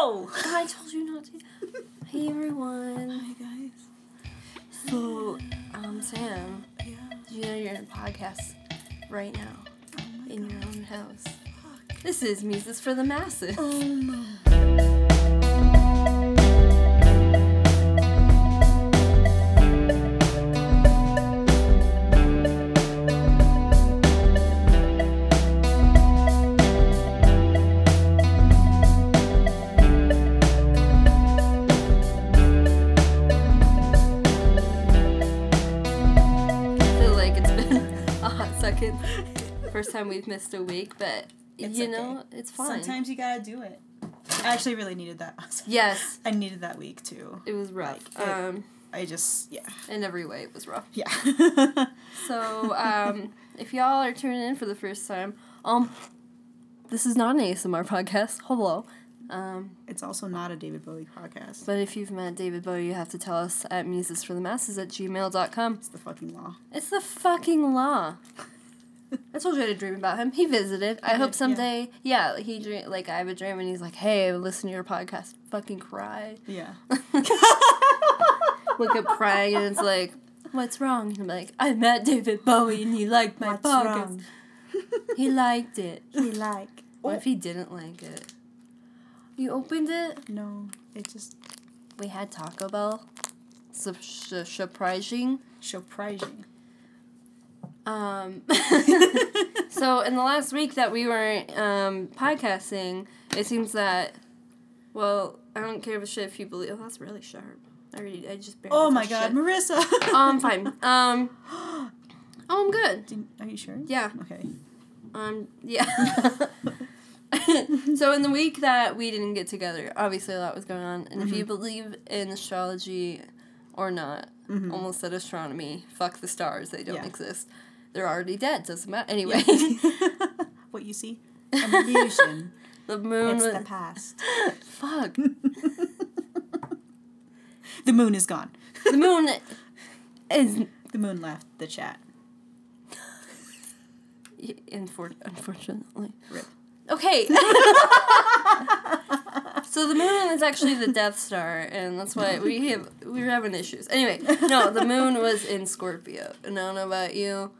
No! I told you not to. Hey everyone. Hi guys. So, um, Sam, Yeah. you know you're in a podcast right now Oh my in god. your own house? Fuck. This is Muses for the Masses. Oh no. Time we've missed a week, but It's you okay. know, it's fine. Sometimes you gotta do it. I actually really needed that. Yes, I needed that week too. it was rough. Like, it- um, I just yeah. in every way, it was rough. Yeah. So, um, if y'all are tuning in for the first time, um, this is not an ASMR podcast. Hello. Um, it's also not a David Bowie podcast. but if you've met David Bowie, you have to tell us at musesforthemasses at gmail.com. It's the fucking law. It's the fucking law. I told you I had a dream about him. He visited. I He hope someday, yeah, he dream like I have a dream and he's like, "Hey, listen to your podcast." Fucking cry. Yeah. Look up crying and it's like, "What's wrong?" And I'm like, "I met David Bowie and he liked my What's podcast. He liked it." He like. What if oh. he didn't like it? You opened it. No, it just We had Taco Bell. Su- su- surprising. surprising. Um, so in the last week that we were um, podcasting, it seems that, well, I don't care if shit if you believe. Oh, that's really sharp. I already, I just. barely Oh my god, it. Marissa. Oh, I'm fine. Um, oh, I'm good. Did- Are you sure? Yeah. Okay. Um, yeah. so in the week that we didn't get together, obviously a lot was going on, and if you believe in astrology or not, Mhm. almost said astronomy. Fuck the stars; they don't Yeah. exist. They're already dead. Doesn't matter. Anyway, what you see? An illusion. the moon. it's was, the past. fuck. The moon is gone. The moon is The moon left the chat. infor- unfortunately. Rip. Okay. So the moon is actually the Death Star, and that's why we have we were having issues. Anyway, no, the moon was in Scorpio, and I don't know about you.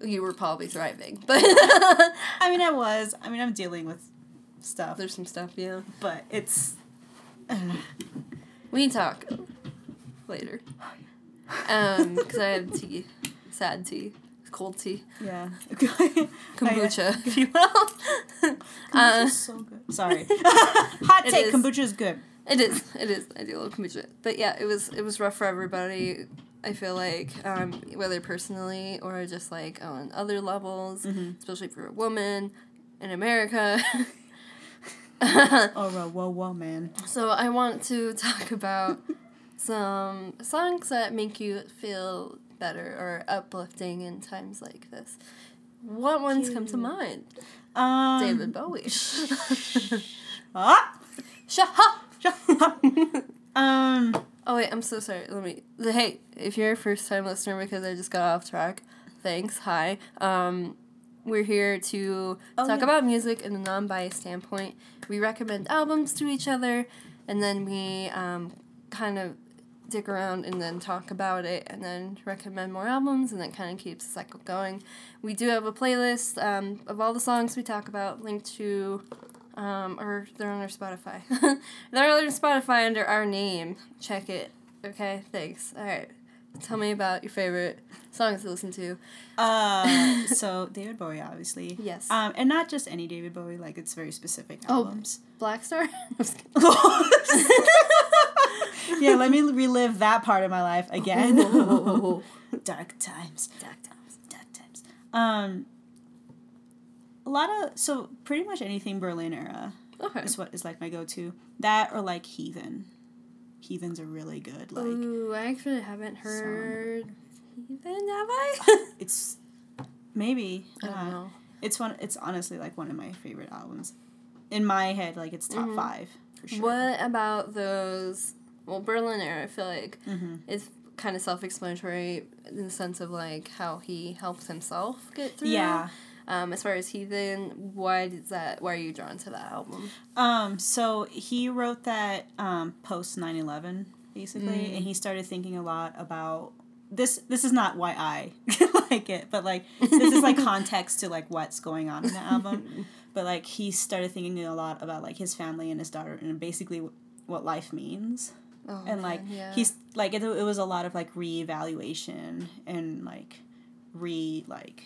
You were probably thriving, but I mean, I was. I mean, I'm dealing with stuff, there's some stuff. Yeah, but it's. we talk later. Um, because I have tea, sad tea, cold tea, yeah. kombucha, if you will. uh, so good. Sorry. Hot take. is. Kombucha is good. It is. It is. I do love kombucha. But yeah, it was it was rough for everybody. I feel like um, whether personally or just like on other levels, especially for a woman in America. Oh, whoa, whoa, whoa, man. so I want to talk about some songs that make you feel better or uplifting in times like this. What ones come to mind? Um, David Bowie. Ah! Shut up. um. Oh wait, I'm so sorry. Let me. Hey, if you're a first time listener because I just got off track, thanks. Hi. Um, we're here to Oh, talk yeah. about music in a non-biased standpoint. We recommend albums to each other, and then we um, kind of dick around and then talk about it, and then recommend more albums, and that kind of keeps the cycle going. We do have a playlist um, of all the songs we talk about, linked to um, or they're on our Spotify. they're on our Spotify under our name. Check it. Okay, thanks. All right. Tell me about your favorite songs to listen to. Uh, so David Bowie, obviously. Yes. Um, and not just any David Bowie, like it's very specific Oh. albums. Blackstar? I'm just kidding. yeah, let me relive that part of my life again. Dark times. Dark times. Dark times. Um, a lot of so pretty much anything Berlin era Okay. is what is like my go-to. That or like Heathen. Heathens are really good. Like Ooh, I actually haven't heard Heathen, have I? it's maybe I don't uh, know. it's one. It's honestly like one of my favorite albums. In my head, like it's top Mhm. five for sure. What about those? Well, Berlin era, I feel like Mm-hmm. is kind of self-explanatory in the sense of like how he helps himself get through. Yeah. Um, as far as Heathen, why is that? Why are you drawn to that album? Um, so he wrote that um, post 9-11, basically, and he started thinking a lot about this. This is not why I like it, but like this is like context to like what's going on in the album. but like he started thinking a lot about like his family and his daughter and basically what life means. Oh, and like man, yeah. he's like it, it was a lot of like reevaluation and like re like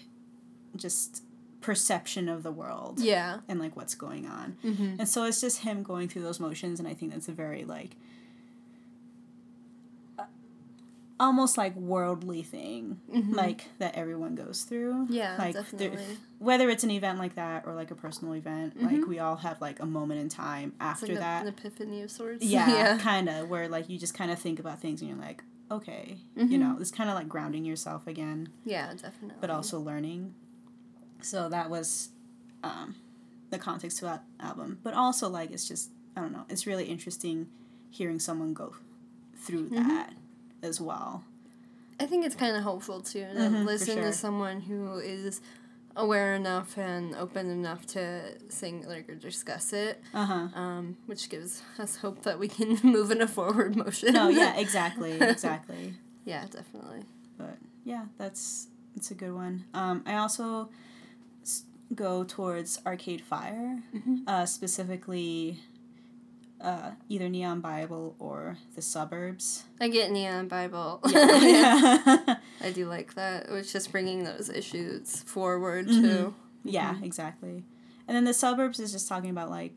just perception of the world yeah. and like what's going on Mm-hmm. and so it's just him going through those motions and i think that's a very like uh, almost like worldly thing like that everyone goes through Mm-hmm. Yeah, like there- definitely. whether it's an event like that or like a personal event Mm-hmm. like we all have like a moment in time after like a- that an epiphany of sorts. yeah, yeah. kind of where like you just kind of think about things and you're like okay Mm-hmm. you know it's kind of like grounding yourself again Yeah, definitely. but also learning so that was um, the context to that album but also like it's just i don't know it's really interesting hearing someone go through Mm-hmm. that as well I think it's kind of hopeful too to Mhm, listen sure. to someone who is aware enough and open enough to sing like or discuss it, uh-huh um, which gives us hope that we can move in a forward motion. no yeah exactly exactly yeah, definitely. but yeah that's it's a good one um, i also go towards arcade fire Mm-hmm. uh, specifically uh, either neon bible or the suburbs I get Neon Bible. yeah I do like that. It was just bringing those issues forward Mm-hmm. too. Yeah, exactly. And then the suburbs is just talking about like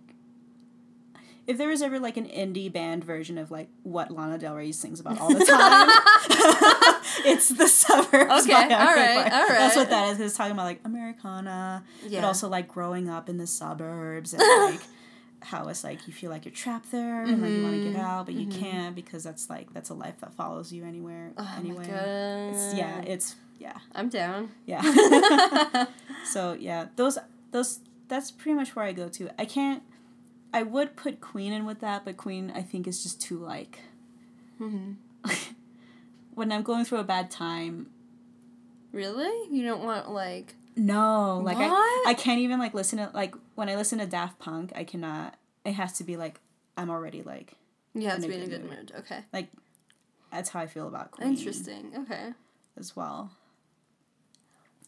if there was ever like an indie band version of like what Lana Del Rey sings about all the time, it's the suburbs. Okay, all right, all That's what that is. It's talking about like Americana, Yeah. but also like growing up in the suburbs and like how it's like you feel like you're trapped there and like you want to Mm-hmm. get out, but you can't because that's like that's a life that follows you anywhere. Oh anyway, my god. It's, yeah, it's yeah. I'm down. Yeah. so yeah, those those that's pretty much where I go to. I can't. I would put Queen in with that, but Queen I think is just too like. hmm when I'm going through a bad time, Really? You don't want like no, like I What? I can't even like listen to like when I listen to Daft Punk, I cannot. It has to be like I'm already like Yeah, In to a in a good good mood. mood. Okay. like that's how I feel about Queen. Interesting. Okay. as well.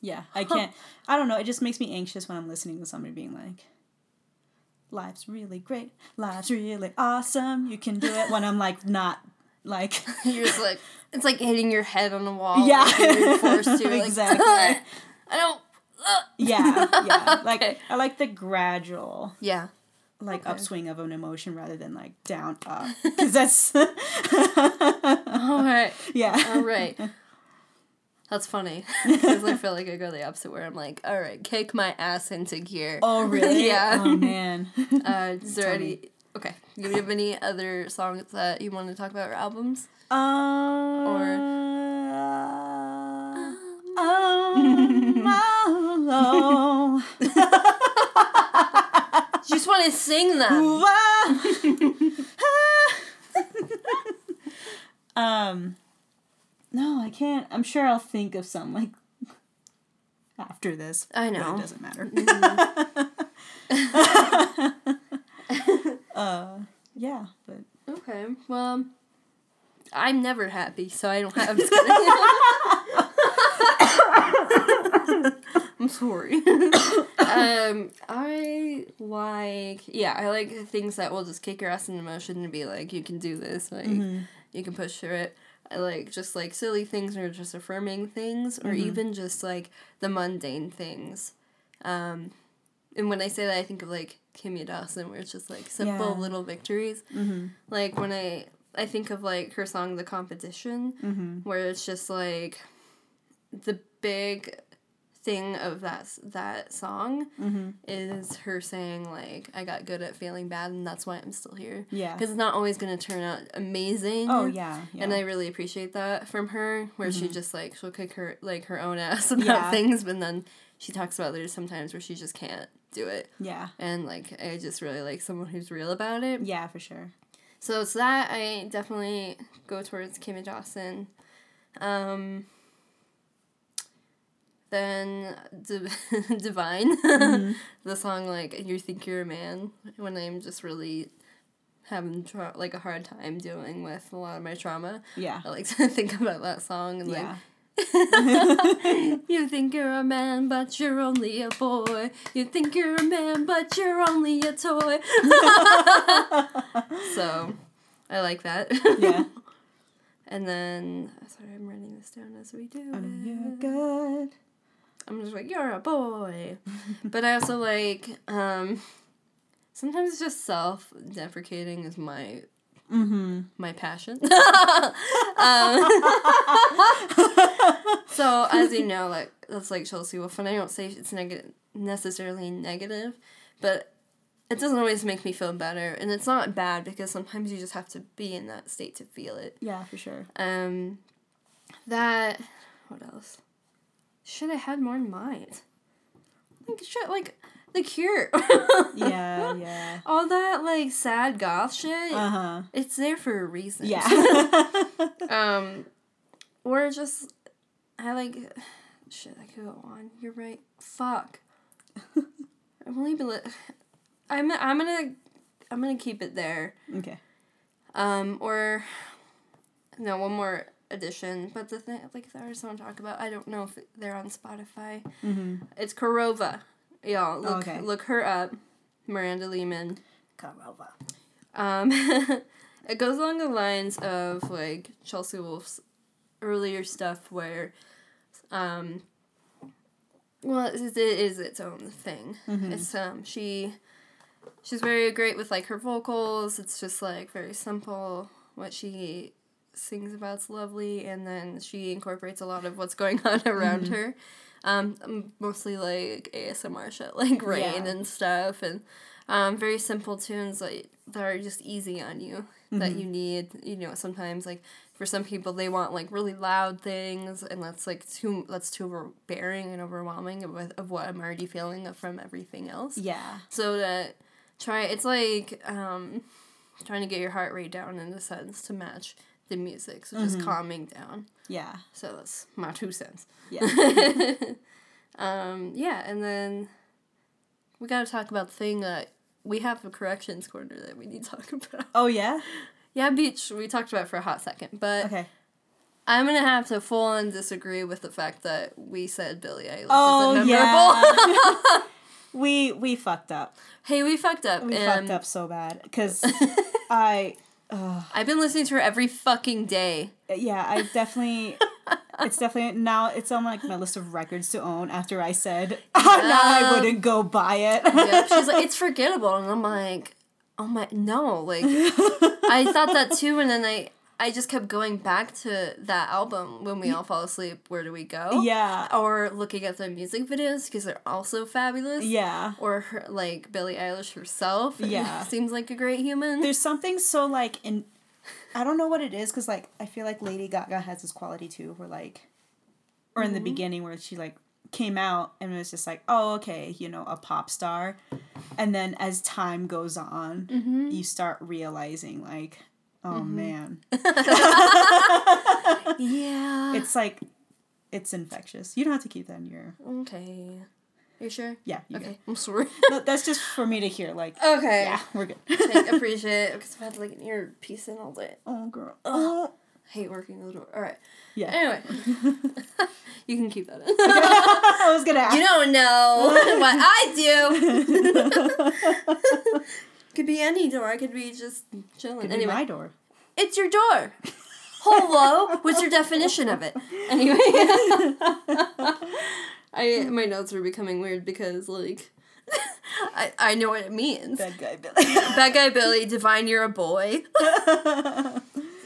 Yeah, I can't. I don't know. It just makes me anxious when I'm listening to somebody being like, "Life's really great. Life's really awesome. You can do it." When I'm like not like, You're just like it's like hitting your head on the wall. Yeah. like, you're forced to like, Exactly. I don't. uh." yeah, yeah. Like Okay. I like the gradual Yeah. like Okay. upswing of an emotion rather than like down up because that's All right. yeah. All right. That's funny because I feel like I go the opposite where I'm like, all right, kick my ass into gear. Oh really? Yeah. Oh man. Uh, is there any? Okay. Do you have any other songs that you want to talk about or albums? Um, Or- oh, You just want to sing them. um, no, I can't. I'm sure I'll think of some like after this. I know. it doesn't matter. uh, yeah, but Okay. Well, I'm never happy, so I don't have. I'm. I'm sorry. um, I like yeah, I like things that will just kick your ass into motion and be like, you can do this, like you can push through it. I like just like silly things or just affirming things or even just like the mundane things. Um, and when I say that, I think of like Kimya Dawson, where it's just like simple Yeah. little victories. Mm-hmm. Like when I I think of like her song "The Competition," mm-hmm. where it's just like the big thing of that that song mm-hmm. is her saying like I got good at feeling bad and that's why I'm still here. Yeah. because it's not always gonna turn out amazing. oh yeah, yeah. And I really appreciate that from her, where she just like she'll kick her like her own ass about Yeah. things, but then she talks about there's sometimes where she just can't do it, yeah, and like I just really like someone who's real about it. yeah, for sure. So it's that I definitely go towards Kimya Dawson. Um, Then Di- Divine, Mm-hmm. the song like "You Think You're a Man" when I'm just really having tra- like a hard time dealing with a lot of my trauma. Yeah. I like to think about that song and Yeah. like you think you're a man but you're only a boy. You think you're a man but you're only a toy. so I like that. Yeah. And then sorry, I'm writing this down as we do. It. you're good. I'm just like, you're a boy. but I also like, um, sometimes it's just self deprecating is my Mm-hmm. my passion. um, so as you know, like that's like Chelsea Wolfe, and I don't say it's negative necessarily negative, but it doesn't always make me feel better, and it's not bad because sometimes you just have to be in that state to feel it. Yeah, for sure. Um, that what else? Should have had more in mind. Like should like the Cure. Yeah, yeah. All that like sad goth shit. Uh huh. It's there for a reason. Yeah. um, or just I like shit. I could go on. You're right. Fuck. I'm only been. I'm I'm gonna I'm gonna keep it there. okay. Um, or no, one more addition. But the thing, like the artist I want to talk about, I don't know if they're on Spotify. Mm-hmm. It's Korova. Y'all look okay. look her up. Miranda Lehman. Karova. Um, it goes along the lines of like Chelsea Wolfe's earlier stuff where, um, well, it is, it is own thing. Mhm. It's um she, she's very great with like her vocals. It's just like very simple. What she sings about's lovely, and then she incorporates a lot of what's going on around her. Um, mostly like ASMR shit, like rain Yeah. and stuff, and um, very simple tunes like that are just easy on you that you need. You know, sometimes like for some people they want like really loud things, and that's like too that's too overbearing and overwhelming of, of what I'm already feeling from everything else. Yeah. So that try it's like um, trying to get your heart rate down in a sense to match the music, so just calming down. Yeah. So that's my two cents. Yeah. Um, yeah, and then we got to talk about the thing that we have a corrections corner that we need to talk about. oh yeah. Yeah, beach we talked about for a hot second, but Okay. I'm gonna have to full on disagree with the fact that we said Billie Eilish Oh isn't memorable. yeah. we we fucked up. hey, we fucked up. We fucked up so bad because I. Uh, I've been listening to her every fucking day. yeah, I definitely. It's definitely now. It's on like my list of records to own. After I said now I wouldn't go buy it. Yep. She's like, it's forgettable, and I'm like, oh my, no, like I thought that too, and then I I just kept going back to that album when we all fall asleep. Where do we go? yeah. Or looking at the music videos because they're also fabulous. Yeah. Or her, like Billie Eilish herself. Yeah. seems like a great human. There's something so like in. I don't know what it is because like I feel like Lady Gaga has this quality too, where like, or in the mm-hmm. beginning where she like came out and it was just like, oh okay, you know, a pop star, and then as time goes on, mm-hmm. you start realizing like, oh mm-hmm. man, yeah. it's like, it's infectious. You don't have to keep that in your. okay. You sure? Yeah. You Okay. I'm sorry. No, that's just for me to hear. Like, okay. yeah, we're good. Like, appreciate it because I've had like an earpiece in all day. oh girl. Oh. hate working the door. All right. Yeah. Anyway, you can keep that in. I was gonna. Ask. you don't know what I do. Could be any door. I could be just chilling. Could anyway, my door. it's your door. Hello. What's your definition of it? Anyway, I my notes are becoming weird because like. I, I know what it means. Bad guy Billie. Bad guy Billie, divine you're a boy.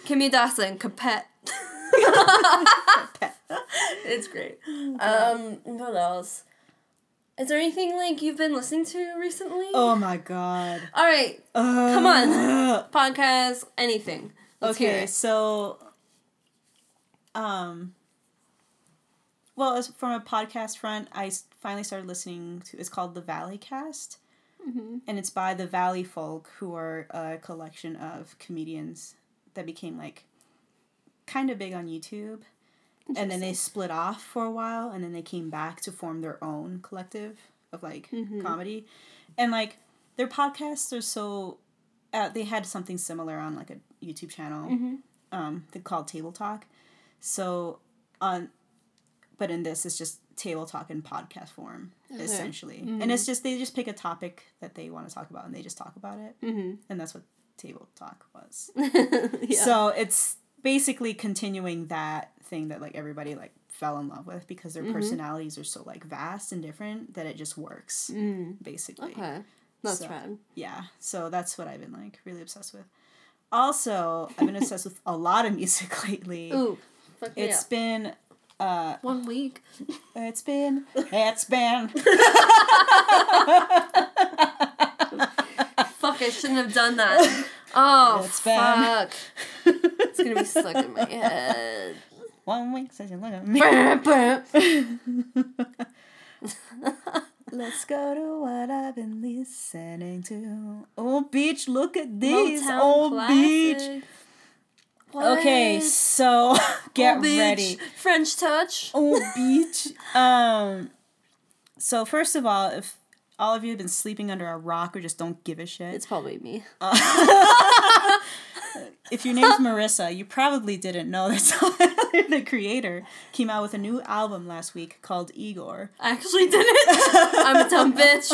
Kimya Dawson, Capet. it's great. Um, what else? Is there anything like you've been listening to recently? oh my god. All right, Uh, Come on. podcast, anything. Let's hear Okay, it. so um well, as from a podcast front, I finally started listening to it's called The Valley Cast. Mm-hmm. And it's by the Valley Folk, who are a collection of comedians that became like kind of big on YouTube. And then they split off for a while and then they came back to form their own collective of like comedy. And like their podcasts are so uh, they had something similar on like a youtube channel um they called table talk. So on but in this it's just table talk in podcast form essentially. And it's just they just pick a topic that they want to talk about and they just talk about it. Mm-hmm. and that's what table talk was. Yeah. so it's basically continuing that thing that like everybody like fell in love with because Mm-hmm. their personalities are so like vast and different that it just works basically. Mm. okay. That's So- rad. Yeah. So that's what I've been like really obsessed with. Also, I've been obsessed with a lot of music lately. Ooh. Fuck me It's been One week. it's been it's been Fuck, I shouldn't have done that. Oh, It's fuck. It's gonna be stuck in my head. one week since you look at me. Let's go to what I've been listening to. Oh beach, look at these. Motown Oh beach. classic. Okay, so get Oh, ready. French touch. Oh, beach. Um, so first of all, if all of you have been sleeping under a rock or just don't give a shit, It's probably me. If your name's Marissa, you probably didn't know that the creator came out with a new album last week called Igor. I actually didn't. I'm a dumb bitch.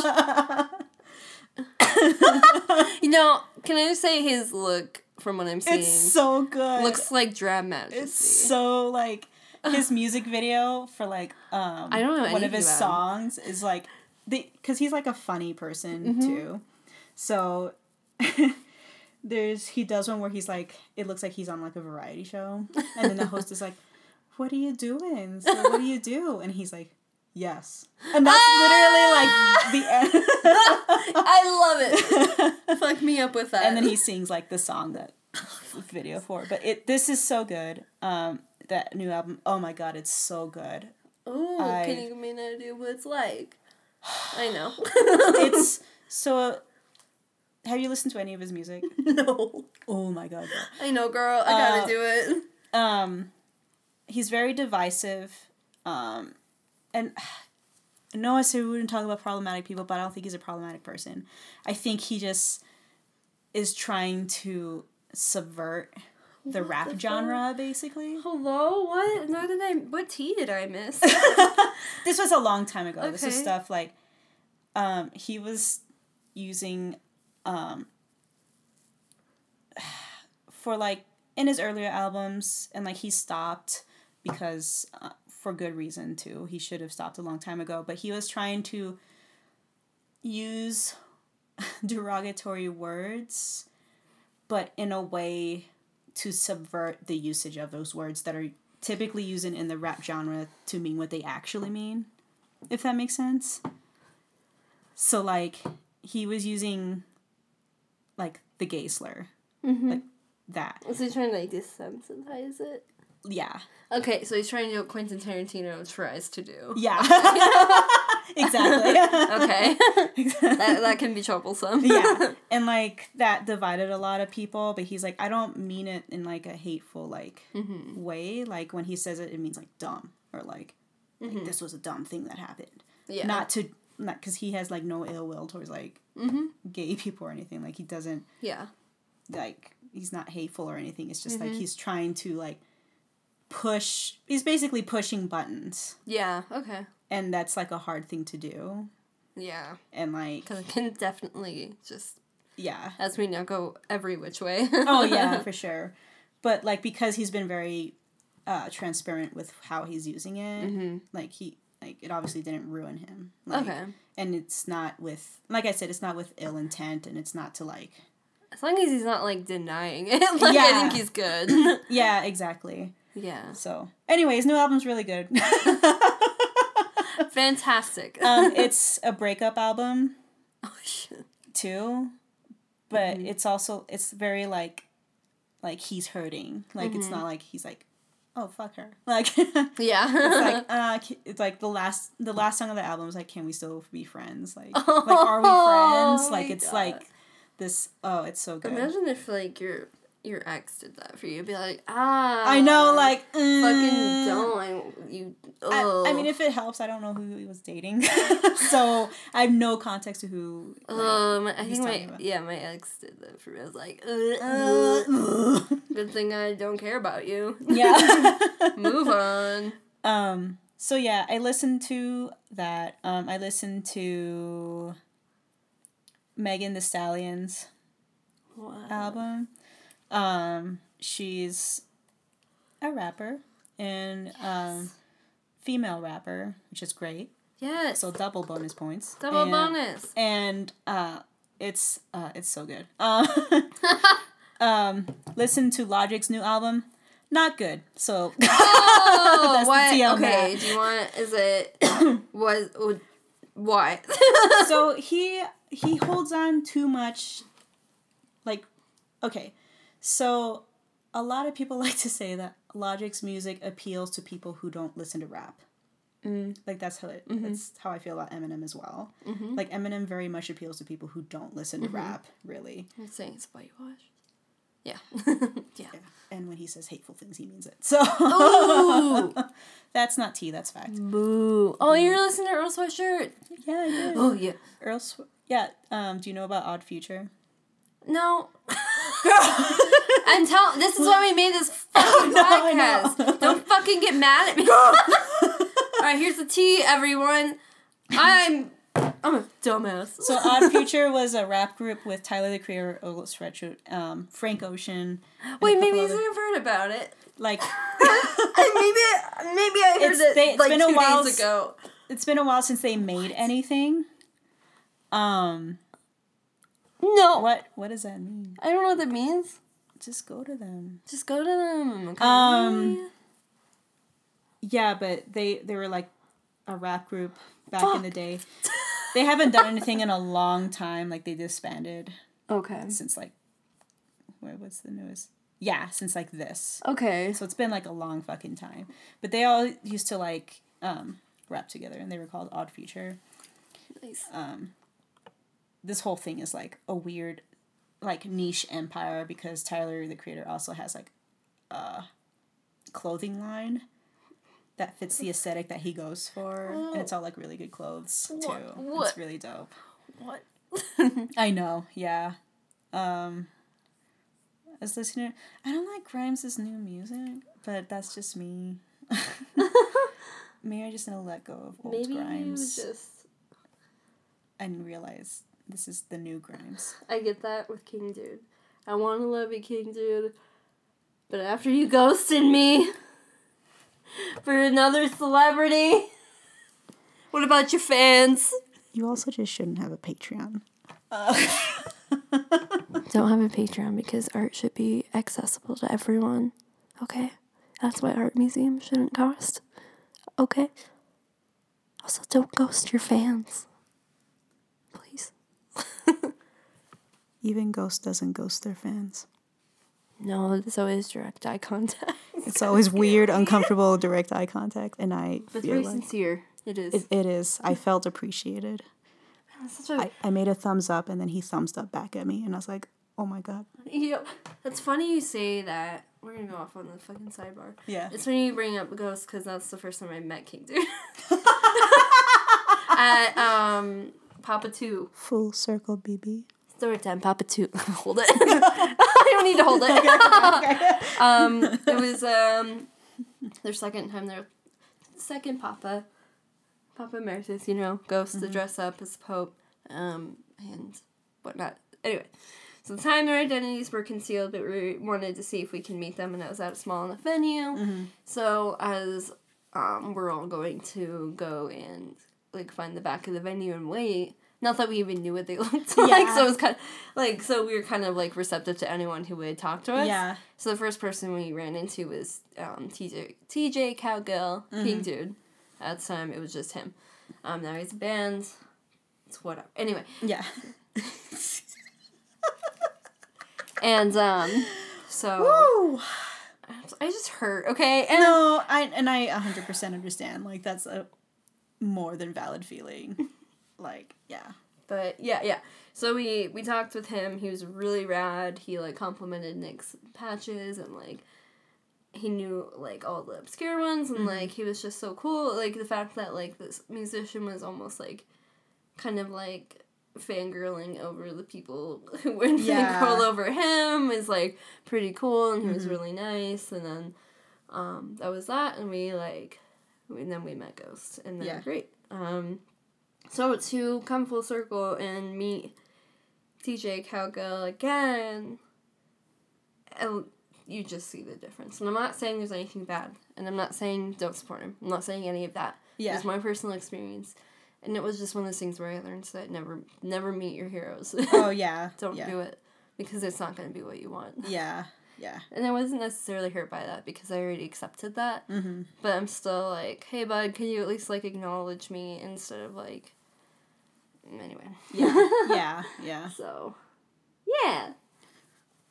you know, can I just say his look from what I'm seeing It's so good. looks like Drab Majesty. it's so like his music video for like um I don't know one of his about songs is like the because he's like a funny person Mm-hmm. too so there's he does one where he's like it looks like he's on like a variety show and then the host is like what are you doing so what do you do and he's like yes and that's Ah! literally like the end I love it. Fuck me up with that. and then he sings like the song that video for but it this is so good um that new album oh my god it's so good Ooh, I- can you give me an idea what it's like? I know. it's so have you listened to any of his music no. oh my god girl. I know, girl. I gotta Uh, do it. um he's very divisive um and no i said we wouldn't talk about problematic people but i don't think he's a problematic person i think he just is trying to subvert the What rap the genre basically Hello, what? What did I? What tea did I miss? this was a long time ago this was Okay. stuff like um he was using um for like in his earlier albums and like he stopped because uh, for good reason too. He should have stopped a long time ago. But he was trying to use derogatory words but in a way to subvert the usage of those words that are typically used in, in the rap genre to mean what they actually mean if that makes sense. So like he was using like the gay slur like that Was he trying to like desensitize it? yeah Okay, so he's trying to do what Quentin Tarantino tries to do. yeah exactly Okay, that that can be troublesome. yeah and like that divided a lot of people but he's like i don't mean it in like a hateful like Mm-hmm. way like when he says it it means like dumb or like, like this was a dumb thing that happened Mm-hmm. yeah. not to not because he has like no ill will towards like Mm-hmm. gay people or anything like he doesn't Yeah. like he's not hateful or anything it's just Mm-hmm. like he's trying to like push he's basically pushing buttons Yeah. Okay. and that's like a hard thing to do Yeah. and like Because it can definitely just, yeah as we know, go every which way. oh yeah for sure but like because he's been very uh transparent with how he's using it like he like it obviously didn't ruin him like, Okay. and it's not with like i said it's not with ill intent and it's not to like As long as he's not like denying it, like I think he's good. yeah exactly yeah. so anyways new album's really good Fantastic. um it's a breakup album oh shit. too but it's also it's very like like he's hurting like it's not like he's like oh fuck her like Yeah. it's like uh it's like the last the last song of the album is like can we still be friends like like are we Oh friends like it's God. like this oh it's so good Imagine if like your your ex did that for you, be like, ah. I know, like Fucking mm. don't. I, you. I. I mean, if it helps, I don't know who he was dating, so I have no context to who. like, Um, I think my about. yeah, my ex did that for me. I was like, uh, uh, good thing I don't care about you. yeah. Move on. Um. So yeah, I listened to that. Um. I listened to Megan Thee Stallion's Wow. album. Um. She's a rapper and um, female rapper, which is great. Yes. So double bonus points. Double And- bonus. and uh, it's uh, it's so good. Um, um, listen to Logic's new album. Not good. So Oh, That's the what? tea on okay. that. Do you want? Is it was why? so he he holds on too much. Like, okay, so a lot of people like to say that Logic's music appeals to people who don't listen to rap. Mm. Like that's how it, Mm-hmm. that's how I feel about Eminem as well. Like Eminem very much appeals to people who don't listen Mm-hmm. to rap, really. You're saying it's whitewash. Yeah. yeah. Yeah. And when he says hateful things, he means it. So that's not tea. That's fact. Boo. Oh, you're listening to Earl Sweatshirt. Yeah, I did. Oh yeah. Earl. Sw- yeah. Um. Do you know about Odd Future? No. I'm telling. This is why we made this fucking No, podcast. Don't fucking get mad at me. All right, here's the tea, everyone. I'm I'm a dumbass. So Odd Future was a rap group with Tyler the Creator, um, Frank Ocean. Wait, maybe I've heard about it. like maybe maybe I heard It's- it they- it's like been a while days ago. it's been a while since they made anything. Um. No, What What does that mean? I don't know what that means. Just go to them. Just go to them. Okay. Um, Yeah, but they they were like a rap group back in the day. They haven't done anything in a long time. Like they disbanded okay. since like, what was the newest? Yeah, since like this. Okay. So it's been like a long fucking time. But they all used to like um, rap together, and they were called Odd Future. Nice. Um, this whole thing is like a weird, like niche empire because Tyler the Creator also has like a clothing line that fits the aesthetic that he goes for, and it's all like really good clothes too. What- what? It's really dope. What? I know, yeah. Um, I was listening. I don't like Grimes' new music, but that's just me. Maybe I just gonna let go of old Maybe you Grimes just. and realize this is the new Grimes. I get that with King Dude. I want to love you, King Dude. But after you ghosted me for another celebrity, what about your fans? You also just shouldn't have a Patreon. Uh. Don't have a Patreon because art should be accessible to everyone. Okay? That's why art museums shouldn't cost. Okay? Also, don't ghost your fans. Please. Even Ghost doesn't ghost their fans. No, it's always direct eye contact. It's always weird, uncomfortable, direct eye contact, and I But feel very like sincere. It is. it, it is. I felt appreciated. It's such a I, I made a thumbs up, and then he thumbs up back at me, and I was like, "Oh my god." Yeah, that's funny you say that. We're gonna go off on the fucking sidebar. Yeah. It's funny you bring up Ghost because that's the first time I met King Dude. At um Papa Two. Full circle, BB. Story time, Papa Two. hold it. I don't need to hold it. um, it was um their second time their second Papa. Papa Emeritus, you know, goes to dress up as Pope, um, and whatnot. Anyway, so the time their identities were concealed, but we wanted to see if we can meet them, and it was at a small enough venue. So as um, we're all going to go and like find the back of the venue and wait. Not that we even knew what they looked like, so it was kind of like so we were kind of like receptive to anyone who would talk to us. Yeah. So the first person we ran into was um, TJ TJ Cowgill King Dude. At the time, it was just him. Um, now he's a band. It's whatever. Anyway, Yeah. and um, so Woo! I just hurt. Okay, and No, I and I 100% understand. Like that's a more than valid feeling. Like, yeah. But yeah, yeah. So we we talked with him. He was really rad. He like complimented Nick's patches and like he knew like all the obscure ones and like he was just so cool. Like the fact that like this musician was almost like kind of like fangirling over the people who were Yeah. fangirl over him is like pretty cool and he was Mhm. really nice and then um that was that and we like and then we met Ghost and then Yeah. great. Um so to come full circle and meet DJ Cowgill again, and you just see the difference. And I'm not saying there's anything bad, and I'm not saying don't support him. I'm not saying any of that. Yeah. It's my personal experience, and it was just one of those things where I learned that never, never meet your heroes. Oh yeah. don't yeah. do it because it's not going to be what you want. Yeah. Yeah. And I wasn't necessarily hurt by that because I already accepted that. Mm-hmm. But I'm still like, hey, bud, can you at least like acknowledge me instead of like. Anyway. Yeah. yeah. Yeah. So, yeah.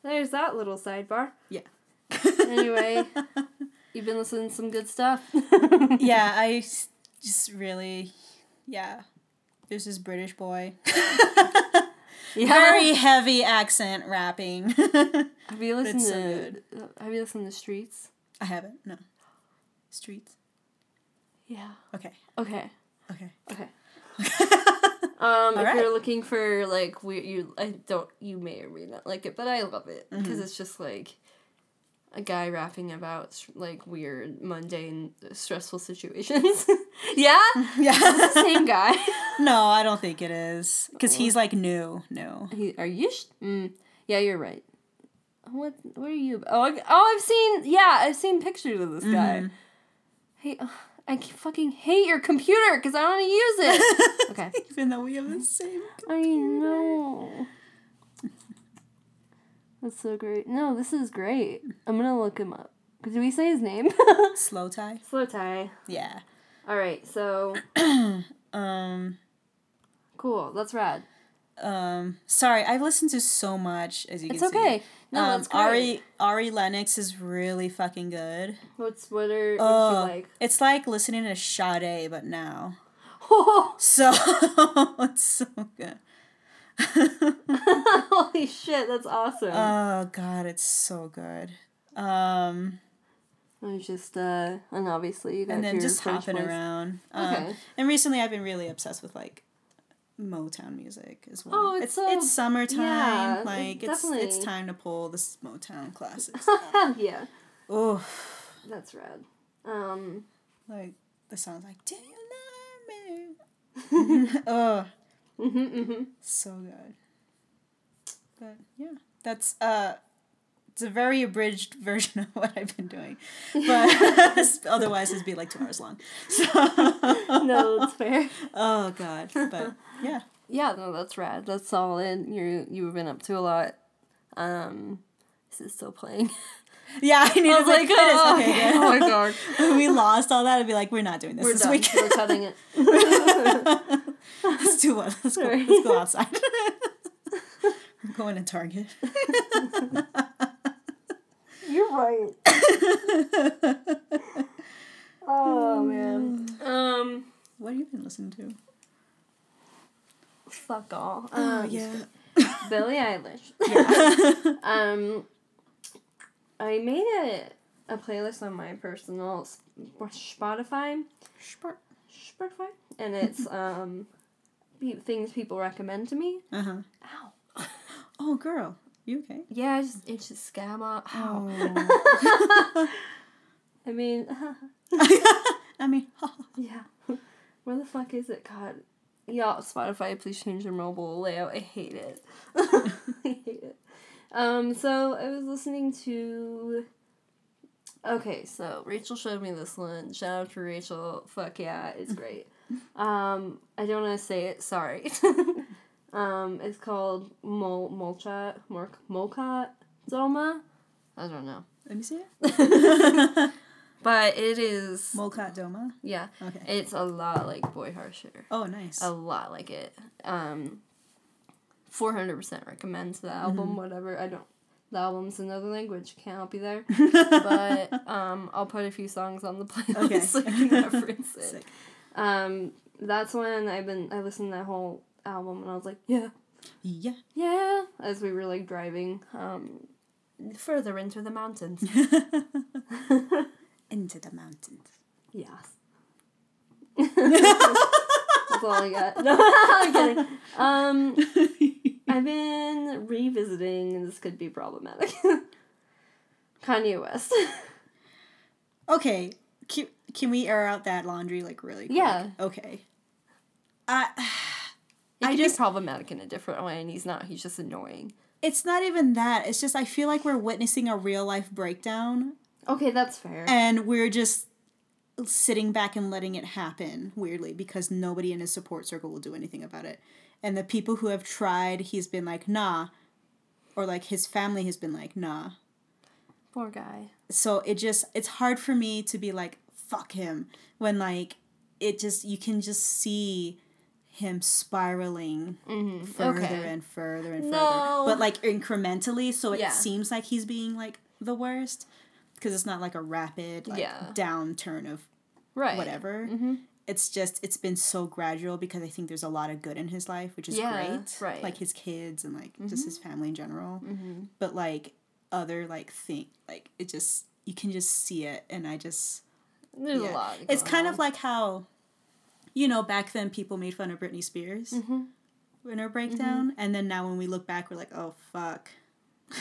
There's that little sidebar. Yeah. Anyway, you've been listening to some good stuff. yeah, I just really, yeah. There's this British boy. Yeah. Very heavy accent rapping. Have you listened so to Have you listened to Streets? I haven't. No. Streets. Yeah. Okay. Okay. Okay. Okay. Um, if right. you're looking for like weird, you I don't you may or may not like it, but I love it because Mm-hmm. it's just like a guy rapping about like weird, mundane, stressful situations. yeah, Yeah. the same guy. no, I don't think it is because he's like new. new. He, are you? Sh- mm, yeah, you're right. What? What are you? Oh, I, oh, I've seen. Yeah, I've seen pictures of this guy. Mm-hmm. Hey, I fucking hate your computer because I don't want to use it. okay. Even though we have the same. I know. That's so great. No, this is great. I'm gonna look him up. Did we say his name? Slowthai. Slow tie. Yeah. All right. So Um. cool. That's rad. Um. Sorry, I've listened to so much as you It's can see. It's okay. No, um, that's great. Ari Ari Lennox is really fucking good. What's what are what Oh, you like? it's like listening to Sade, but now. So it's so good. Holy shit! That's awesome. oh god, it's so good. Um, I was just uh, and obviously you got and then your just hopping voice. around. Um, Okay. And recently, I've been really obsessed with like Motown music as well. Oh, it's it's so- it's summertime. yeah, like it's it's time to pull the Motown classics. yeah, oh, that's rad. Um, like the song's like "Do you love me?" oh, mhm, mhm. so good. But yeah, that's uh, it's a very abridged version of what I've been doing, but otherwise it'd be like two hours long. So, no, that's fair. oh god, but yeah, Yeah, no, that's rad. That's solid. You you've been up to a lot. Um, this is still playing? yeah. I need I to was like, oh, Okay, good. oh my god, When we lost all that, I'd be like, we're not doing this we're this done. week. We're cutting it. Let's do what? Let's go. Sorry. Let's go outside. I'm going to Target. You're right. oh man. Um, what have you been listening to? fuck all. Oh Um, yeah. Billie Eilish. yeah. Um, I made a a playlist on my personal Spotify. Spark. Spotify, and it's um, things people recommend to me. Uh huh. Ow. Oh girl, you okay? Yeah, it's just, it's just scam up. Oh. I mean, I mean, yeah. Where the fuck is it? God. Yeah, Spotify, please change your mobile layout. I hate it. I hate it. Um, so I was listening to. Okay, so Rachel showed me this one. Shout out to Rachel. Fuck yeah, it's great. Um, I don't want to say it. Sorry. Um, it's called Mol Molchat Mork Molchat Zoma. I don't know, let me see it. but it is Molchat Doma. yeah. Okay. It's a lot like Boy Harsher. Oh, nice. A lot like it. Um, 400% recommend the album, Mm-hmm. whatever. I don't. The album's another language. Can't help you there. but um, I'll put a few songs on the playlist Okay. so you can reference it. Sick. Um, that's when I've been. I listened to that whole album and I was like, yeah, Yeah. Yeah, as we were like driving um, further into the mountains. Into the mountains. yes. That's all I got. No, I'm kidding. Um, I've been revisiting. and This could be problematic. Kanye West. okay. Can, can we air out that laundry like really quick? Yeah. Okay. I It I could just- be problematic in a different way, and he's not. He's just annoying. it's not even that. It's just I feel like we're witnessing a real life breakdown Okay, that's fair. and we're just sitting back and letting it happen weirdly because nobody in his support circle will do anything about it. And the people who have tried, he's been like, "Nah." Or like his family has been like, "Nah." Poor guy. so it just it's hard for me to be like fuck him when like it just you can just see him spiraling mm-hmm. further Okay. and further and No. further but like incrementally so it Yeah. seems like he's being like the worst because it's not like a rapid like Yeah. downturn of Right. whatever mm-hmm. it's just it's been so gradual because i think there's a lot of good in his life which is Yeah, great right. like his kids and like just his mm-hmm. family in general but like other like thing like it just you can just see it and i just There's yeah. a lot. it's kind on. of like how you know back then people made fun of britney spears in her breakdown and then now when we look back we're like oh fuck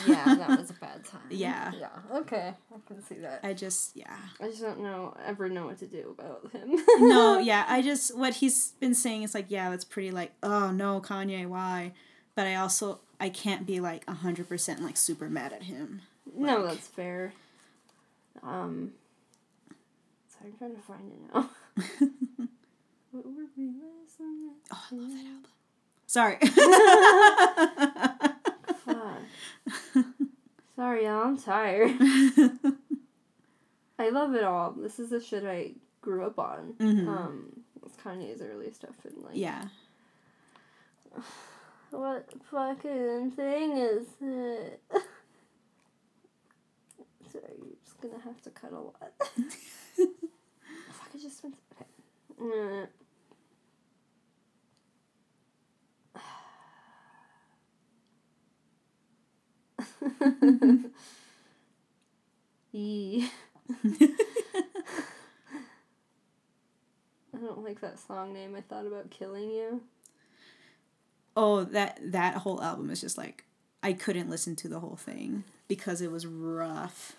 yeah, that was a bad time. Yeah. Yeah. Okay, I can see that. i just yeah I just don't know ever know what to do about him. no yeah i just what he's been saying is like yeah that's pretty like oh no kanye why but i also i can't be like 100% like super mad at him no, that's fair. Um. Sorry, I'm trying to find it now. oh i love that album sorry. Sorry, y'all, I'm tired. I love it all. This is the shit I grew up on. Mhm. Um, it's Kanye's early stuff and like. yeah What fucking thing is it? Sorry, you're just gonna have to cut a lot. Fuck, I just went. Okay. Mm. Yee. I don't like that song name. I thought about killing you. oh that that whole album is just like i couldn't listen to the whole thing because it was rough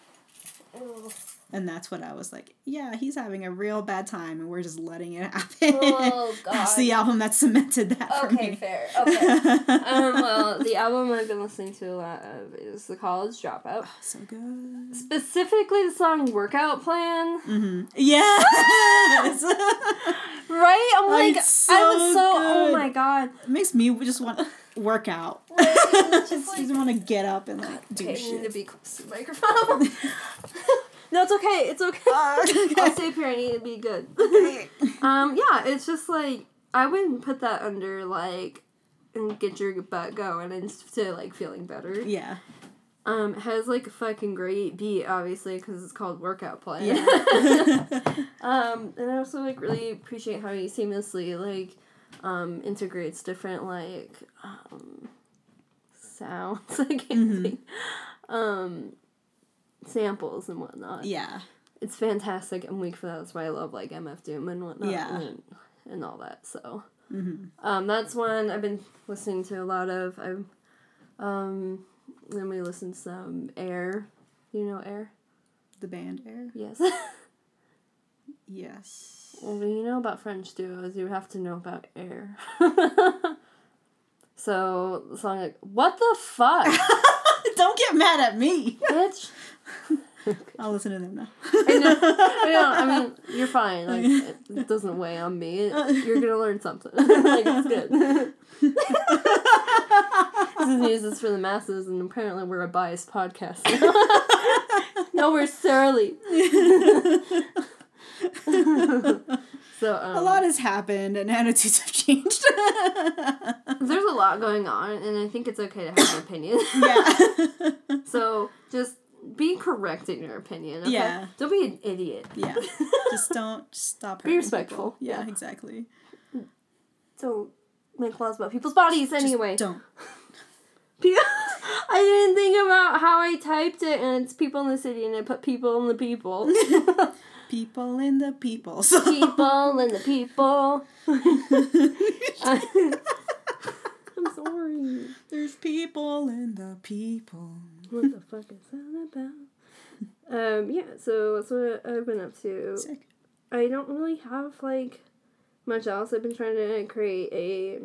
Ugh. and that's what i was like yeah he's having a real bad time and we're just letting it happen Oh, that's the album that cemented that for Okay, me fair. Okay. um, well, the album I've been listening to a lot of is The College Dropout. so good Specifically, the song Workout Plan. mm-hmm. yes Right? I'm like, It's I was so so, oh my god. it makes me just want to work out Just just, like, want to get up and like do okay, need to shit be close to the microphone. no, it's okay. It's okay. Uh, I'll stay up here. I need to be good. um, yeah, it's just like I wouldn't put that under like and get your butt going and to like feeling better. yeah Um, it has like a fucking great beat, obviously, because it's called Workout Plan. yeah um, and I also like really appreciate how he seamlessly like um integrates different like um sounds. I can't Mhm. think. Um, samples and whatnot. yeah It's fantastic. I'm weak for that. That's why I love like MF Doom and whatnot. Yeah. And, and all that. So. hmm Um, that's one I've been listening to a lot of. I've, um, then we listened to some Air. You know Air? the band air Yes. yes well, you know about French duos, you have to know about Air. so the song like, what the fuck, don't get mad at me bitch? i'll listen to them now I know, I know. I mean, you're fine. Like, it, it doesn't weigh on me. It- you're gonna learn something. like, it's good. this is Muses for the masses, and apparently we're a biased podcast. no, we're surly. so um, a lot has happened and attitudes have changed there's a lot going on, and I think it's okay to have an opinion. yeah so just be correct in your opinion. Okay? Yeah. Don't be an idiot. yeah just don't stop Be respectful, people. yeah yeah. exactly Don't make laws about people's bodies anyway. Don't. I didn't think about how I typed it, and it's people in the city, and I put people in the people. People in the people. people in the people. I'm sorry. There's people in the people. What the fuck is that about? Um, yeah, so that's what I've been up to. Sick. I don't really have like much else. I've been trying to create a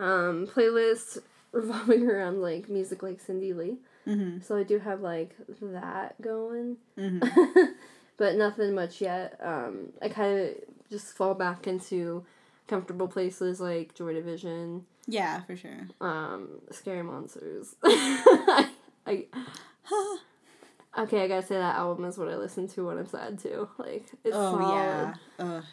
um, playlist revolving around like music like Cindy Lee. Mm-hmm. So I do have like that going, Mm-hmm. but nothing much yet. Um, I kind of just fall back into comfortable places like Joy Division, Yeah, for sure. um, Scary Monsters. I, I okay, I gotta say that album is what I listen to when I'm sad too. Like it's oh solid. yeah. Ugh.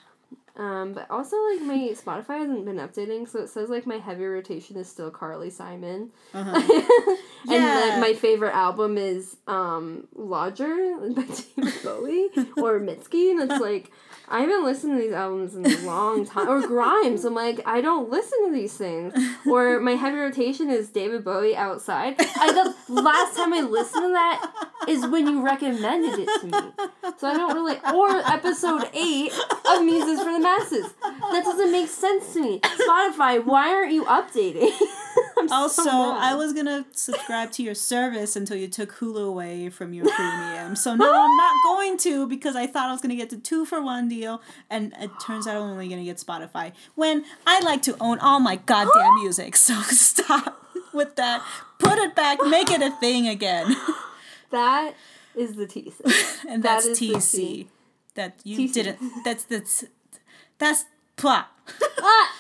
Um, but also like my Spotify hasn't been updating, so it says like my heavy rotation is still Carly Simon, Uh-huh. and Yeah. like, my favorite album is um Lodger by David Bowie or Mitski, and it's like I haven't listened to these albums in a long time. Or Grimes, I'm like I don't listen to these things. Or my heavy rotation is David Bowie Outside. I the last time I listened to that is when you recommended it to me. So I don't really. Or episode eight of Muses for the Masses. That doesn't make sense to me. Spotify, why aren't you updating? So Also, mad. I was gonna subscribe to your service until you took Hulu away from your premium. So now I'm not going to because I thought I was gonna get the two for one deal, and it turns out I'm only gonna get Spotify. When I like to own all my goddamn music, so stop with that. Put it back, make it a thing again, That is the thesis. and that's the TC. That you TC. didn't. That's that's that's plot. Ah!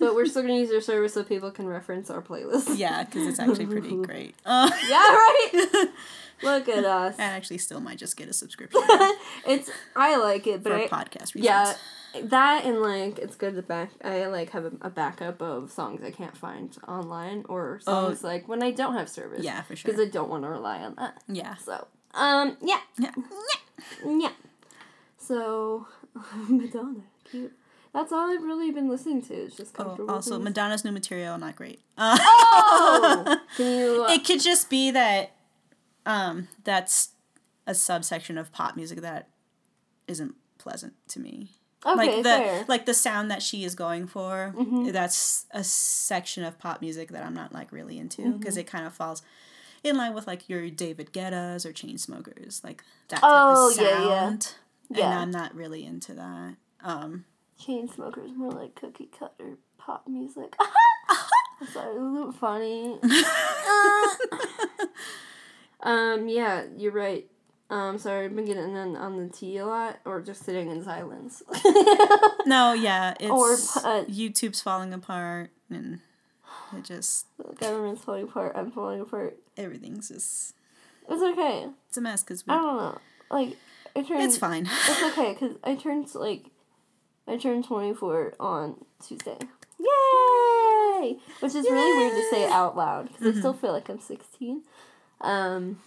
But we're still gonna use your service so people can reference our playlist. Yeah, because it's actually pretty great. Uh, Yeah, right. Look at us. I actually still might just get a subscription it's I like it, but for I, podcast reasons. yeah, that and like it's good to back. I like have a, a backup of songs I can't find online or songs like when I don't have service. Oh. Yeah, for sure. Because I don't want to rely on that. Yeah. So um yeah Yeah. yeah. So Madonna cute. That's all I've really been listening to. It's just Oh, comfortable. also, things. Madonna's new material not great. Uh, Oh, can you? it could just be that um, that's a subsection of pop music that isn't pleasant to me. okay, like the fair. Mm-hmm. like the sound that she is going for. That's a section of pop music that I'm not like really into Mm-hmm. because it kind of falls in line with like your David Guetta's or Chainsmokers, like that type Oh, of yeah, yeah. sound. Yeah. And I'm not really into that. Um, Chainsmokers more like cookie cutter pop music. Sorry, wasn't funny. um, yeah, you're right. Um, sorry, I've been getting on, on the T a lot, or just sitting in silence. no, yeah, it's Or uh, YouTube's falling apart and it just the government's falling apart. I'm falling apart. everything's just It's okay. it's a mess because I don't know. Like, I turned. it's fine. It's okay because I turned like, I turned twenty four on Tuesday. Yay! Which is really weird to say out loud because I still feel like I'm sixteen. Um,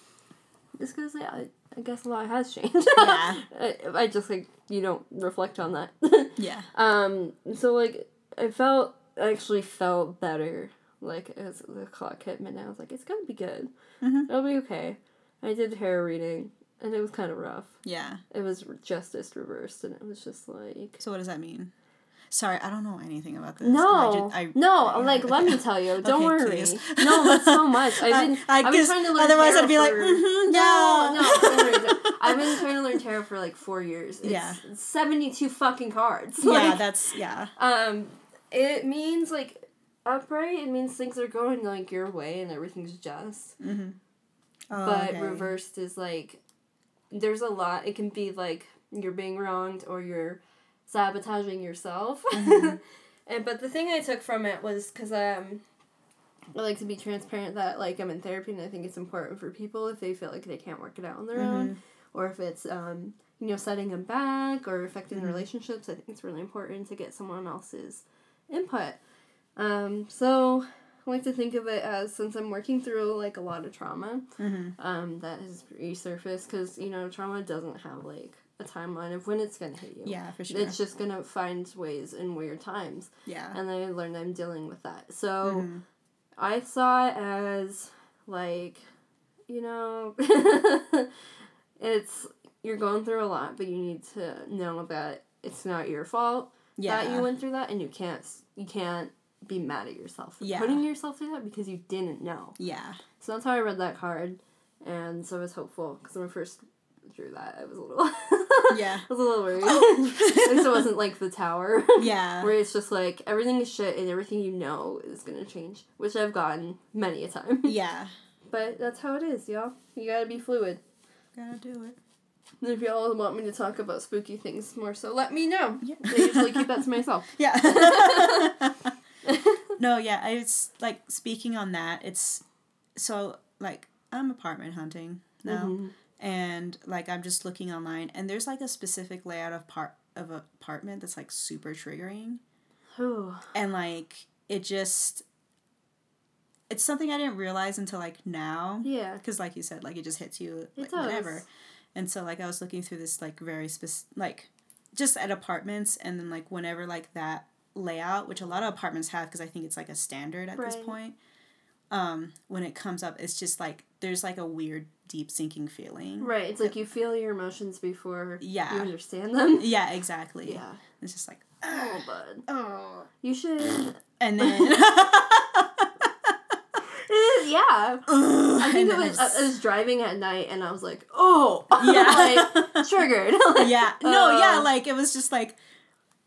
just because yeah, I, I guess a lot has changed. Yeah. I, I just like you don't reflect on that. yeah. um, so like I felt I actually felt better. Like as the clock hit midnight, I was like, it's gonna be good. Mhm. It'll be okay. I did hair reading, and it was kind of rough Yeah. it was justice reversed and it was just like So what does that mean? Sorry, I don't know anything about this. no I ju- I- no I- like let me tell you don't Okay, worry please. no that's so much i've been I, I have been guess trying to learn otherwise I'd be like, for- mm-hmm, no no i've been trying to learn tarot for like four years it's Yeah. 72 fucking cards yeah, Like, that's yeah. um it means like upright it means things are going like your way and everything's just Mm-hmm. Oh, but okay. reversed is like there's a lot it can be like you're being wronged or you're sabotaging yourself Mm-hmm. and but the thing i took from it was because um i like to be transparent that like i'm in therapy and i think it's important for people if they feel like they can't work it out on their Mm-hmm. own or if it's um you know setting them back or affecting Mm-hmm. relationships i think it's really important to get someone else's input um so I like to think of it as since I'm working through like a lot of trauma Mm-hmm. um, that has resurfaced because you know trauma doesn't have like a timeline of when it's gonna hit you. Yeah, for sure. It's just gonna find ways in weird times, yeah. and I learned I'm dealing with that. So Mhm. I saw it as like, you know, it's you're going through a lot, but you need to know that it's not your fault Yeah. that you went through that, and you can't you can't be mad at yourself for Yeah. putting yourself through that because you didn't know. yeah. So that's how I read that card, and so I was hopeful because when I first drew that, I was a little, Yeah. I was a little worried. At least it wasn't like the tower, Yeah. where it's just like everything is shit and everything you know is gonna change, which I've gotten many a time. Yeah. But that's how it is, y'all. You gotta be fluid. Gotta do it. And if y'all want me to talk about spooky things more, so let me know. Yeah. I usually keep that to myself. Yeah. No, yeah, I was like speaking on that. It's so like I'm apartment hunting now, Mhm. and like I'm just looking online, and there's like a specific layout of part of a apartment that's like super triggering, Ooh. and like it just it's something I didn't realize until like now, Yeah. because like you said, like it just hits you like does. whenever, and so like I was looking through this like very specific like just at apartments, and then like whenever like that layout, which a lot of apartments have, because I think it's like a standard at this point. Um, when it comes up, it's just like there's like a weird deep sinking feeling. Right. It's like you feel your emotions before Yeah. you understand them. Yeah, exactly. Yeah. It's just like Oh, bud. oh, You should. and then yeah. I think it was. I was driving at night and I was like, oh, Yeah. like triggered. yeah no yeah Uh, like it was just like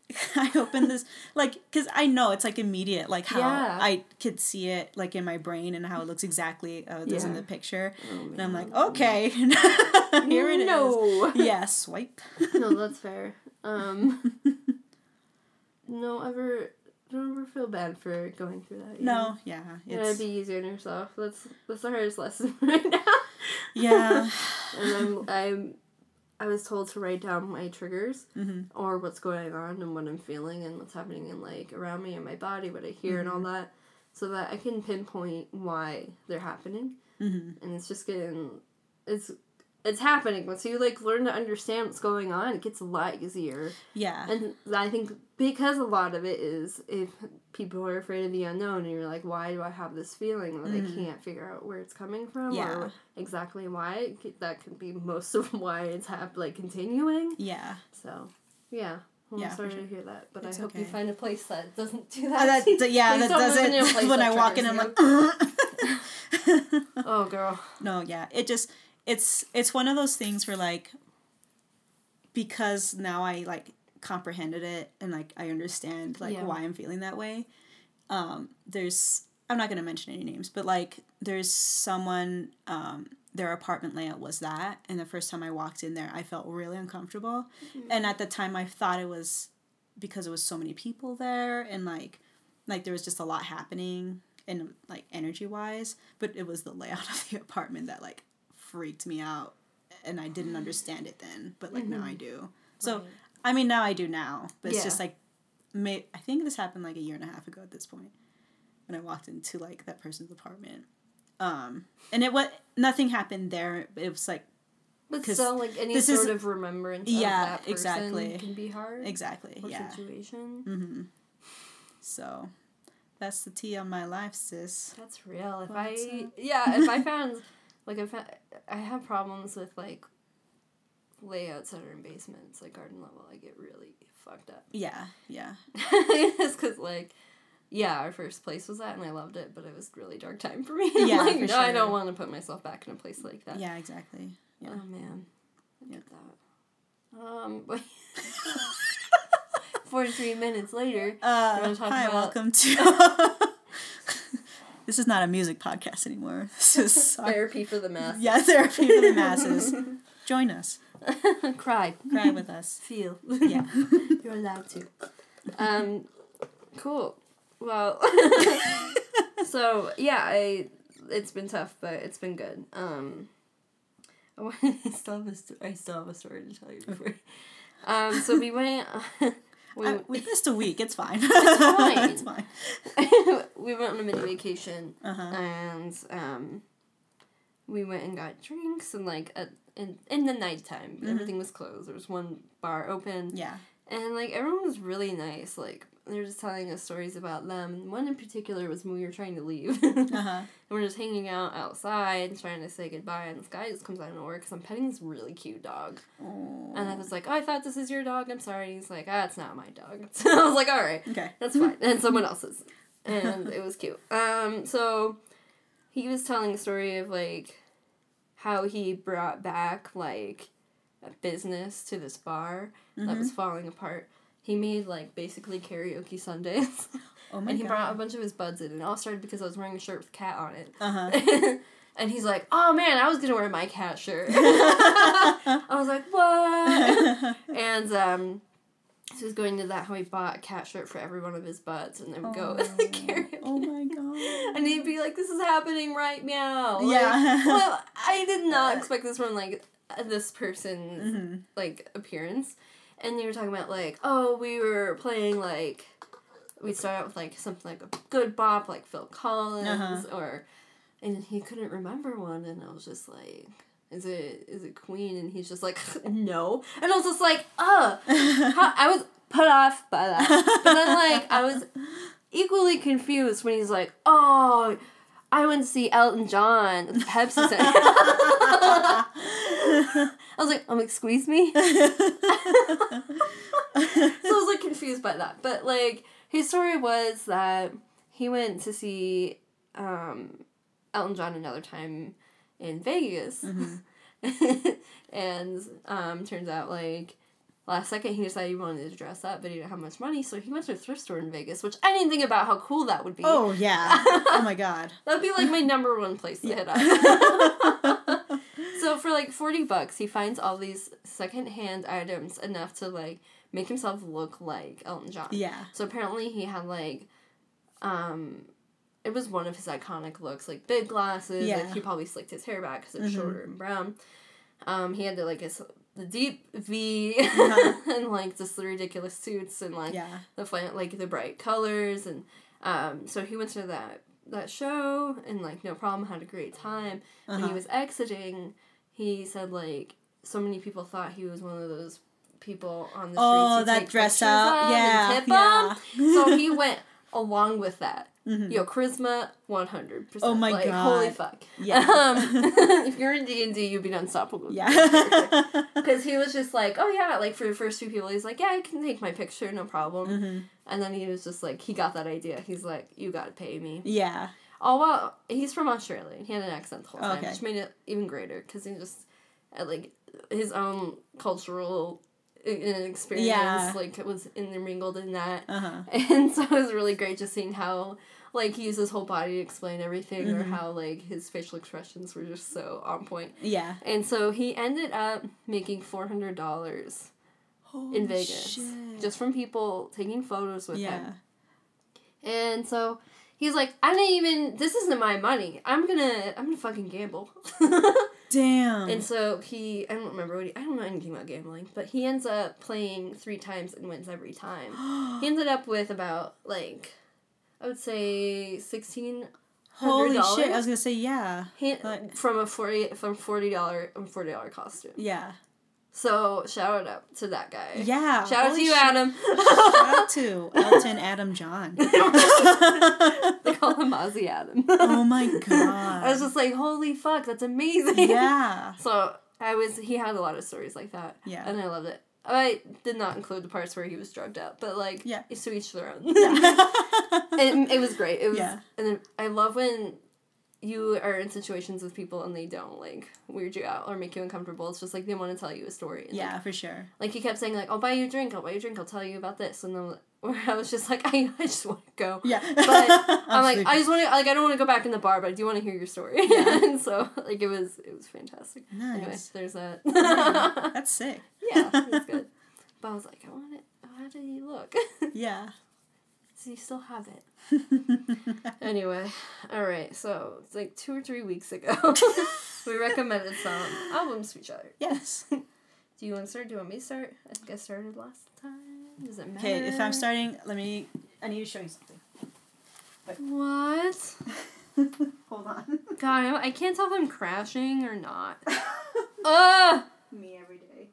i opened this like because i know it's like immediate like how Yeah. i could see it like in my brain and how it looks exactly how it does in the picture Oh, and i'm like okay here it is no. yeah swipe no, that's fair. Um, no, ever don't ever feel bad for going through that. you know? no yeah You gotta be easier on yourself. That's that's the hardest lesson right now. yeah and I'm I'm I was told to write down my triggers hmm or what's going on and what I'm feeling and what's happening in like around me and my body, what I hear and all that, so that I can pinpoint why they're happening. hmm And it's just getting it's it's happening. Once you like learn to understand what's going on, it gets a lot easier. yeah And I think because a lot of it is if people are afraid of the unknown and you're like, why do I have this feeling that Mhm. I can't figure out where it's coming from Yeah. or exactly why? That could be most of why it's hap- like continuing. yeah So, yeah. I'm Yeah, sorry sure. to hear that, but It's I hope you find a place that doesn't do Uh, that. that, that- yeah that don't live in a doesn't when that i walk in i'm like oh, girl. No, yeah. It just it's it's one of those things where like because now I like comprehended it and like I understand like Yeah. why I'm feeling that way. Um there's I'm not going to mention any names, but like there's someone um their apartment layout was that and the first time I walked in there I felt really uncomfortable. And at the time I thought it was because it was so many people there and like like there was just a lot happening and like energy wise but it was the layout of the apartment that like freaked me out and i didn't understand it then but like now i do so Right. I mean now i do now but it's Yeah. just like may, i think this happened like a year and a half ago at this point when i walked into like that person's apartment um and it was nothing happened there but it was like But still, like any sort is- of remembrance Yeah, of that person exactly. can be hard. exactly Or yeah situation. mm-hmm so that's the tea on my life sis That's real. If I yeah, if I found like if I, I have problems with like layouts that are in basements, like garden level, I get really fucked up. yeah yeah it's because like yeah, our first place was that, and I loved it, but it was really dark time for me. Yeah, like, for no, I don't want to put myself back in a place like that. yeah exactly yeah Oh man, Yeah. get that. Um, but forty-three minutes later. Uh, hi, about- welcome to. this is not a music podcast anymore. This is Therapy for the masses. yeah therapy for the masses. Join us, Cry. cry with us. Feel. Yeah. You're allowed to. Um, cool. Well, so yeah, I it's been tough, but it's been good. Um, I want- I still have a sto- I still have a story to tell you before. Um, so we went. we, I- we missed a week. It's fine. It's fine. it's fine. we went on a mini vacation Uh huh. and um, we went and got drinks and like at, in in the nighttime. Everything was closed. There was one bar open. Yeah. And like everyone was really nice. Like they were just telling us stories about them. One in particular was when we were trying to leave. and Uh-huh. And we're just hanging out outside trying to say goodbye and this guy just comes out of nowhere because I'm petting this really cute dog. And I was like, Oh, I thought this is your dog, I'm sorry. He's like, Ah, it's not my dog. So I was like, Alright. Okay. That's fine. And someone else's. And it was cute. Um, so he was telling a story of like how he brought back like a business to this bar that was falling apart. He made like basically karaoke Sundays. Oh my and he god. brought a bunch of his buds in. And it all started because I was wearing a shirt with cat on it. Uh-huh. and he's like, "Oh man, I was gonna wear my cat shirt." I was like, "What?" and um, so he was going to that how he bought a cat shirt for every one of his buds, and then would go Oh. karaoke. oh my god. And he'd be like, "This is happening right now." Like, Yeah. well, I did not expect this from like this person's Mm-hmm. like appearance, and they were talking about like, oh, we were playing like, we start out with like something like a good bop like Phil Collins Uh-huh. or, and he couldn't remember one, and I was just like. Is it is it Queen? And he's just like, no. And I was just like, uh, I was put off by that. But then like I was equally confused when he's like, oh, I went to see Elton John at the Pepsi Center. I was like, um, excuse me? so I was like confused by that. But like his story was that he went to see um, Elton John another time in Vegas. and um, turns out like last second he decided he wanted to dress up but he didn't have much money so he went to a thrift store in Vegas which I didn't think about how cool that would be. Oh yeah. Oh my god. That'd be like my number one place to hit up. so for like 40 bucks, he finds all these secondhand items enough to like make himself look like Elton John. Yeah. So apparently he had like um it was one of his iconic looks, like big glasses. Yeah. Like he probably slicked his hair back because it was shorter and brown. Um, he had the, like his the deep V and like just the ridiculous suits and like Yeah. the fun, like the bright colors and um, so he went to that that show and like no problem had a great time. When Uh-huh. he was exiting, he said like so many people thought he was one of those people on the streets. Oh, that take dress up. Yeah. and tip yeah. 'em. so he went along with that. Mhm. Yo, charisma, one hundred percent. Oh my like, God. Holy fuck! Yeah. Um, if you're in D and D, you'd be unstoppable. Yeah. Because he was just like, oh yeah, like for the first few people, he's like, yeah, I can take my picture, no problem. Mhm. And then he was just like, he got that idea. He's like, you gotta pay me. Yeah. Oh well, he's from Australia. He had an accent the whole time, Okay. which made it even greater because he just had like his own cultural e- experience. Yeah. Like it was intermingled in that. Uh huh. And so it was really great just seeing how like he used his whole body to explain everything or Mhm. how like his facial expressions were just so on point. Yeah. And so he ended up making four hundred dollars Holy in Vegas. shit. Just from people taking photos with yeah. him. And so he's like, I didn't even this isn't my money. I'm gonna I'm gonna fucking gamble. Damn. and so he I don't remember what he I don't know anything about gambling, but he ends up playing three times and wins every time. he ended up with about like I would say sixteen Holy shit! I was gonna say yeah. he, Like- from a forty from forty dollar forty dollar costume. Yeah. So shout out to that guy. Yeah. Shout out to you, shit. Adam. Shout out to Elton Adam John. call him Ozzy Adam. oh my god. I was just like, holy fuck, that's amazing. yeah. So I was, he had a lot of stories like that. Yeah. And I loved it. I did not include the parts where he was drugged out, but like, Yeah. it's to each their own. Yeah. it, it was great. It was, Yeah. and I love when you are in situations with people and they don't like weird you out or make you uncomfortable. It's just like they want to tell you a story. And, like, yeah, for sure. Like he kept saying like, I'll buy you a drink, I'll buy you a drink, I'll tell you about this, and then where I was just like, I, I just want to go. Yeah. But I'm like, I just want to like I don't want to go back in the bar, but I do want to hear your story. Yeah. and so like it was it was fantastic. Anyway, nice. there's that. That's sick. yeah, it was good. But I was like, I want it. How did he look? Yeah. So you still have it? Anyway, all right. So it's like two or three weeks ago, we recommended some albums to each other. yes. Do you want to start? Do you want me to start? I think I started last time. Does it matter? Okay, if I'm starting, let me. I need to show you something. What? Hold on. God, I can't tell if I'm crashing or not. Ugh. Me every day.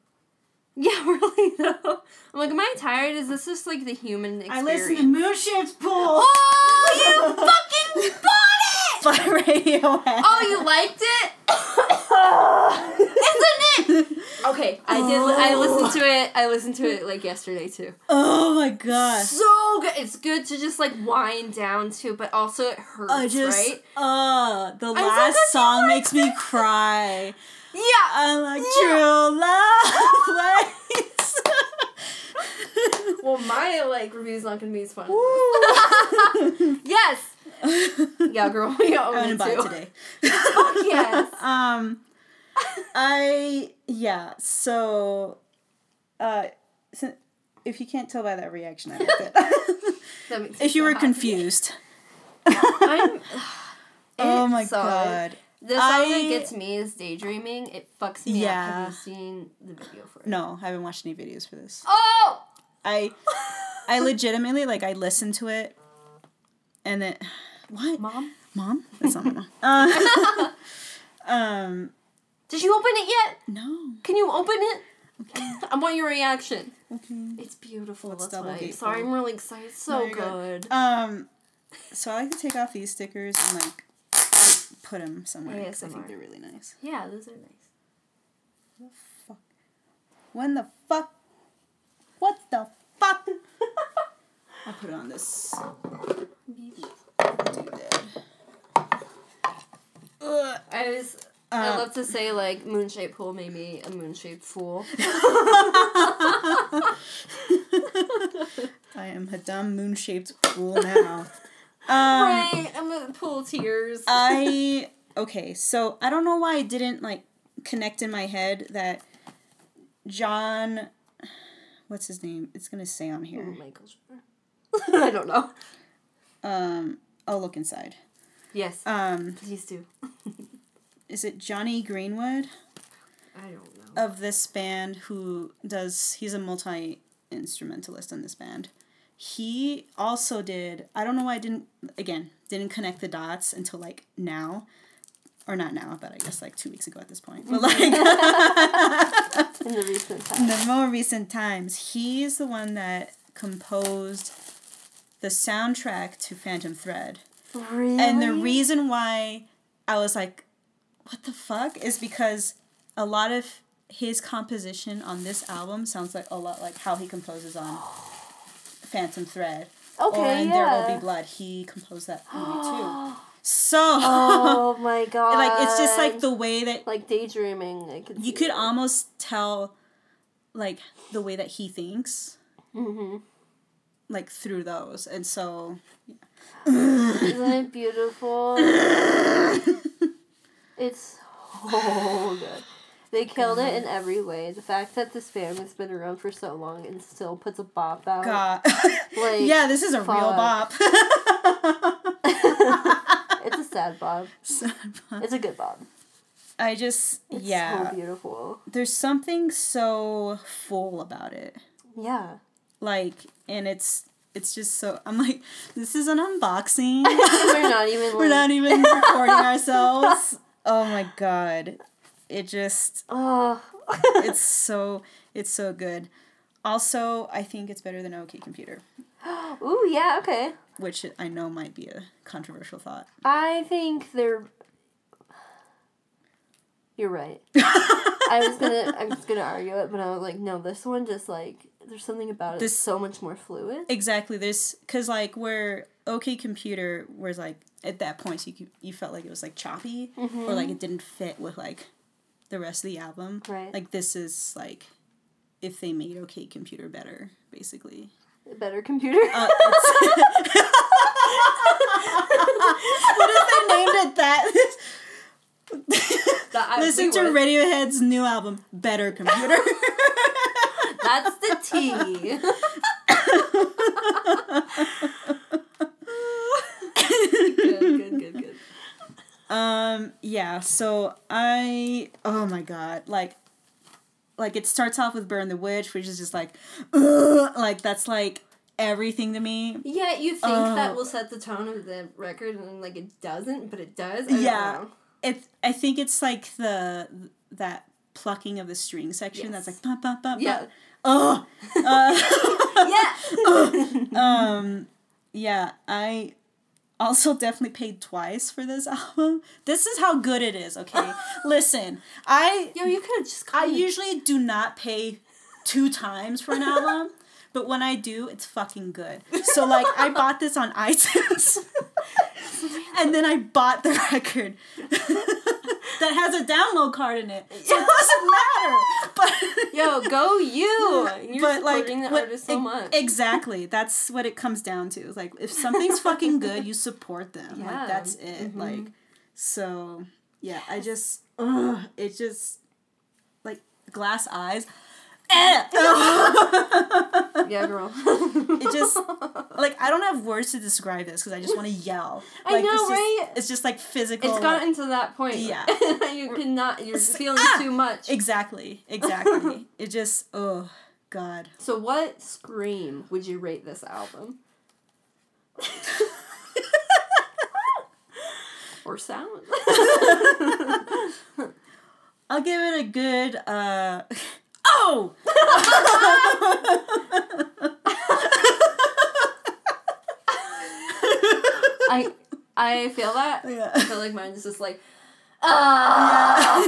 Yeah, really though. I'm like, am I tired? Is this just like the human experience? I listen to Moon Pool. Oh, you fucking bought it! by Radiohead. Oh, you liked it? Isn't it? Okay, I did. li- I listened to it. I listened to it like yesterday too. Oh my gosh. So good. It's good to just like wind down to, but also it hurts, I just right? uh the so last glad you song liked makes me cry. Yeah. I'm like true love. Well, my like review's not gonna be as fun. Yes. Yeah, girl. We own I'm gonna buy it today. Fuck yes. Um, I yeah. So, uh, si- if you can't tell by that reaction, I liked it. That makes if you so were happy. confused, I'm. oh my sucks. god. The song I- that gets me is daydreaming. It fucks me up. Yeah. Have you seen the video for it? No, I haven't watched any videos for this. Oh. I I legitimately like I listened to it, and then what? Mom, Mom? That's not my mom. Uh, um, did you open it yet? no. Can you open it? Okay. I want your reaction. Okay. It's beautiful. Let's That's why. Sorry, I'm really excited. It's so No, good. good. Um, so I like to take off these stickers and like put them somewhere 'cause I think they're really nice. Yeah, those are nice. What the fuck? When the fuck? What the fuck? I'll put it on this. Ugh. I was. I Uh, love to say like moon shaped pool made me a moon shaped fool. I am a dumb moon shaped fool now. Um, right, I'm a pool tears. I okay, so I don't know why I didn't like connect in my head that John, what's his name? It's gonna say on Oh, here. Michael I don't know. Um, I'll look inside. Yes, Um, please do. Is it Jonny Greenwood I don't know. of this band who does? He's a multi instrumentalist in this band. He also did. I don't know why I didn't. Again, didn't connect the dots until like now. Or not now, but I guess like two weeks ago at this point. But like In the recent times. in the more recent times, he's the one that composed the soundtrack to Phantom Thread. Really? And the reason why I was like, what the fuck? is because a lot of his composition on this album sounds like a lot like how he composes on Phantom Thread. Okay, or in yeah. There Will Be Blood. He composed that movie too. So, oh my god. like, it's just like the way that like daydreaming. Could you could almost tell like the way that he thinks hmm like through those and so Isn't it beautiful? it's so good. They killed it in every way. The fact that this band has been around for so long and still puts a bop out. god Like, yeah this is a real fuck. bop It's a sad bob. It's a good bob. i just It's yeah so beautiful. there's something so full about it Yeah. like and it's it's just so i'm like this is an unboxing We're not even like, we're not even recording ourselves oh my god it just Oh. it's so it's so good. Also, I think it's better than OK Computer, Ooh, yeah, okay. which I know might be a controversial thought. I think they're. You're right. I was gonna, I was gonna argue it, but I was like, no, this one just like there's something about it. This- so much more fluid. Exactly. There's because like where OK Computer was like at that point you you felt like it was like choppy or like it didn't fit with like the rest of the album. Right. Like this is like if they made OK Computer better, basically. A better computer. Uh, what if they named it that? That Listen to. Radiohead's new album, Better Computer. That's the T. good, good, good, good. um, yeah, so I oh my god, like like it starts off with Burn the Witch, which is just like ugh, like that's like everything to me. Yeah, you think Oh. that will set the tone of the record, and like it doesn't, but it does. I Yeah. It I think it's like the that plucking of the string section that's like. Yeah. Oh uh, yeah. um yeah i also definitely paid twice for this album. This is how good it is okay? Listen i Yo, you could have just. i it- usually do not pay two times for an album but when i do it's fucking good. So like i bought this on iTunes. And then i bought the record that has a download card in it so it doesn't matter but Yo, go you! You're but like the what- artist so much. exactly that's what it comes down to like if something's fucking good you support them Yeah. like that's it Mhm. like so yeah i just ugh, it just like glass eyes! yeah, girl. it just like i don't have words to describe this because i just want to yell I like, know, it's just, right? it's just like physical It's gotten to that point. Yeah. you cannot. You're feeling ah! too much. exactly exactly it just oh god So, what scream would you rate this album? or sound? I'll give it a good uh Oh I I feel that. Yeah. I feel like mine is just like, ah,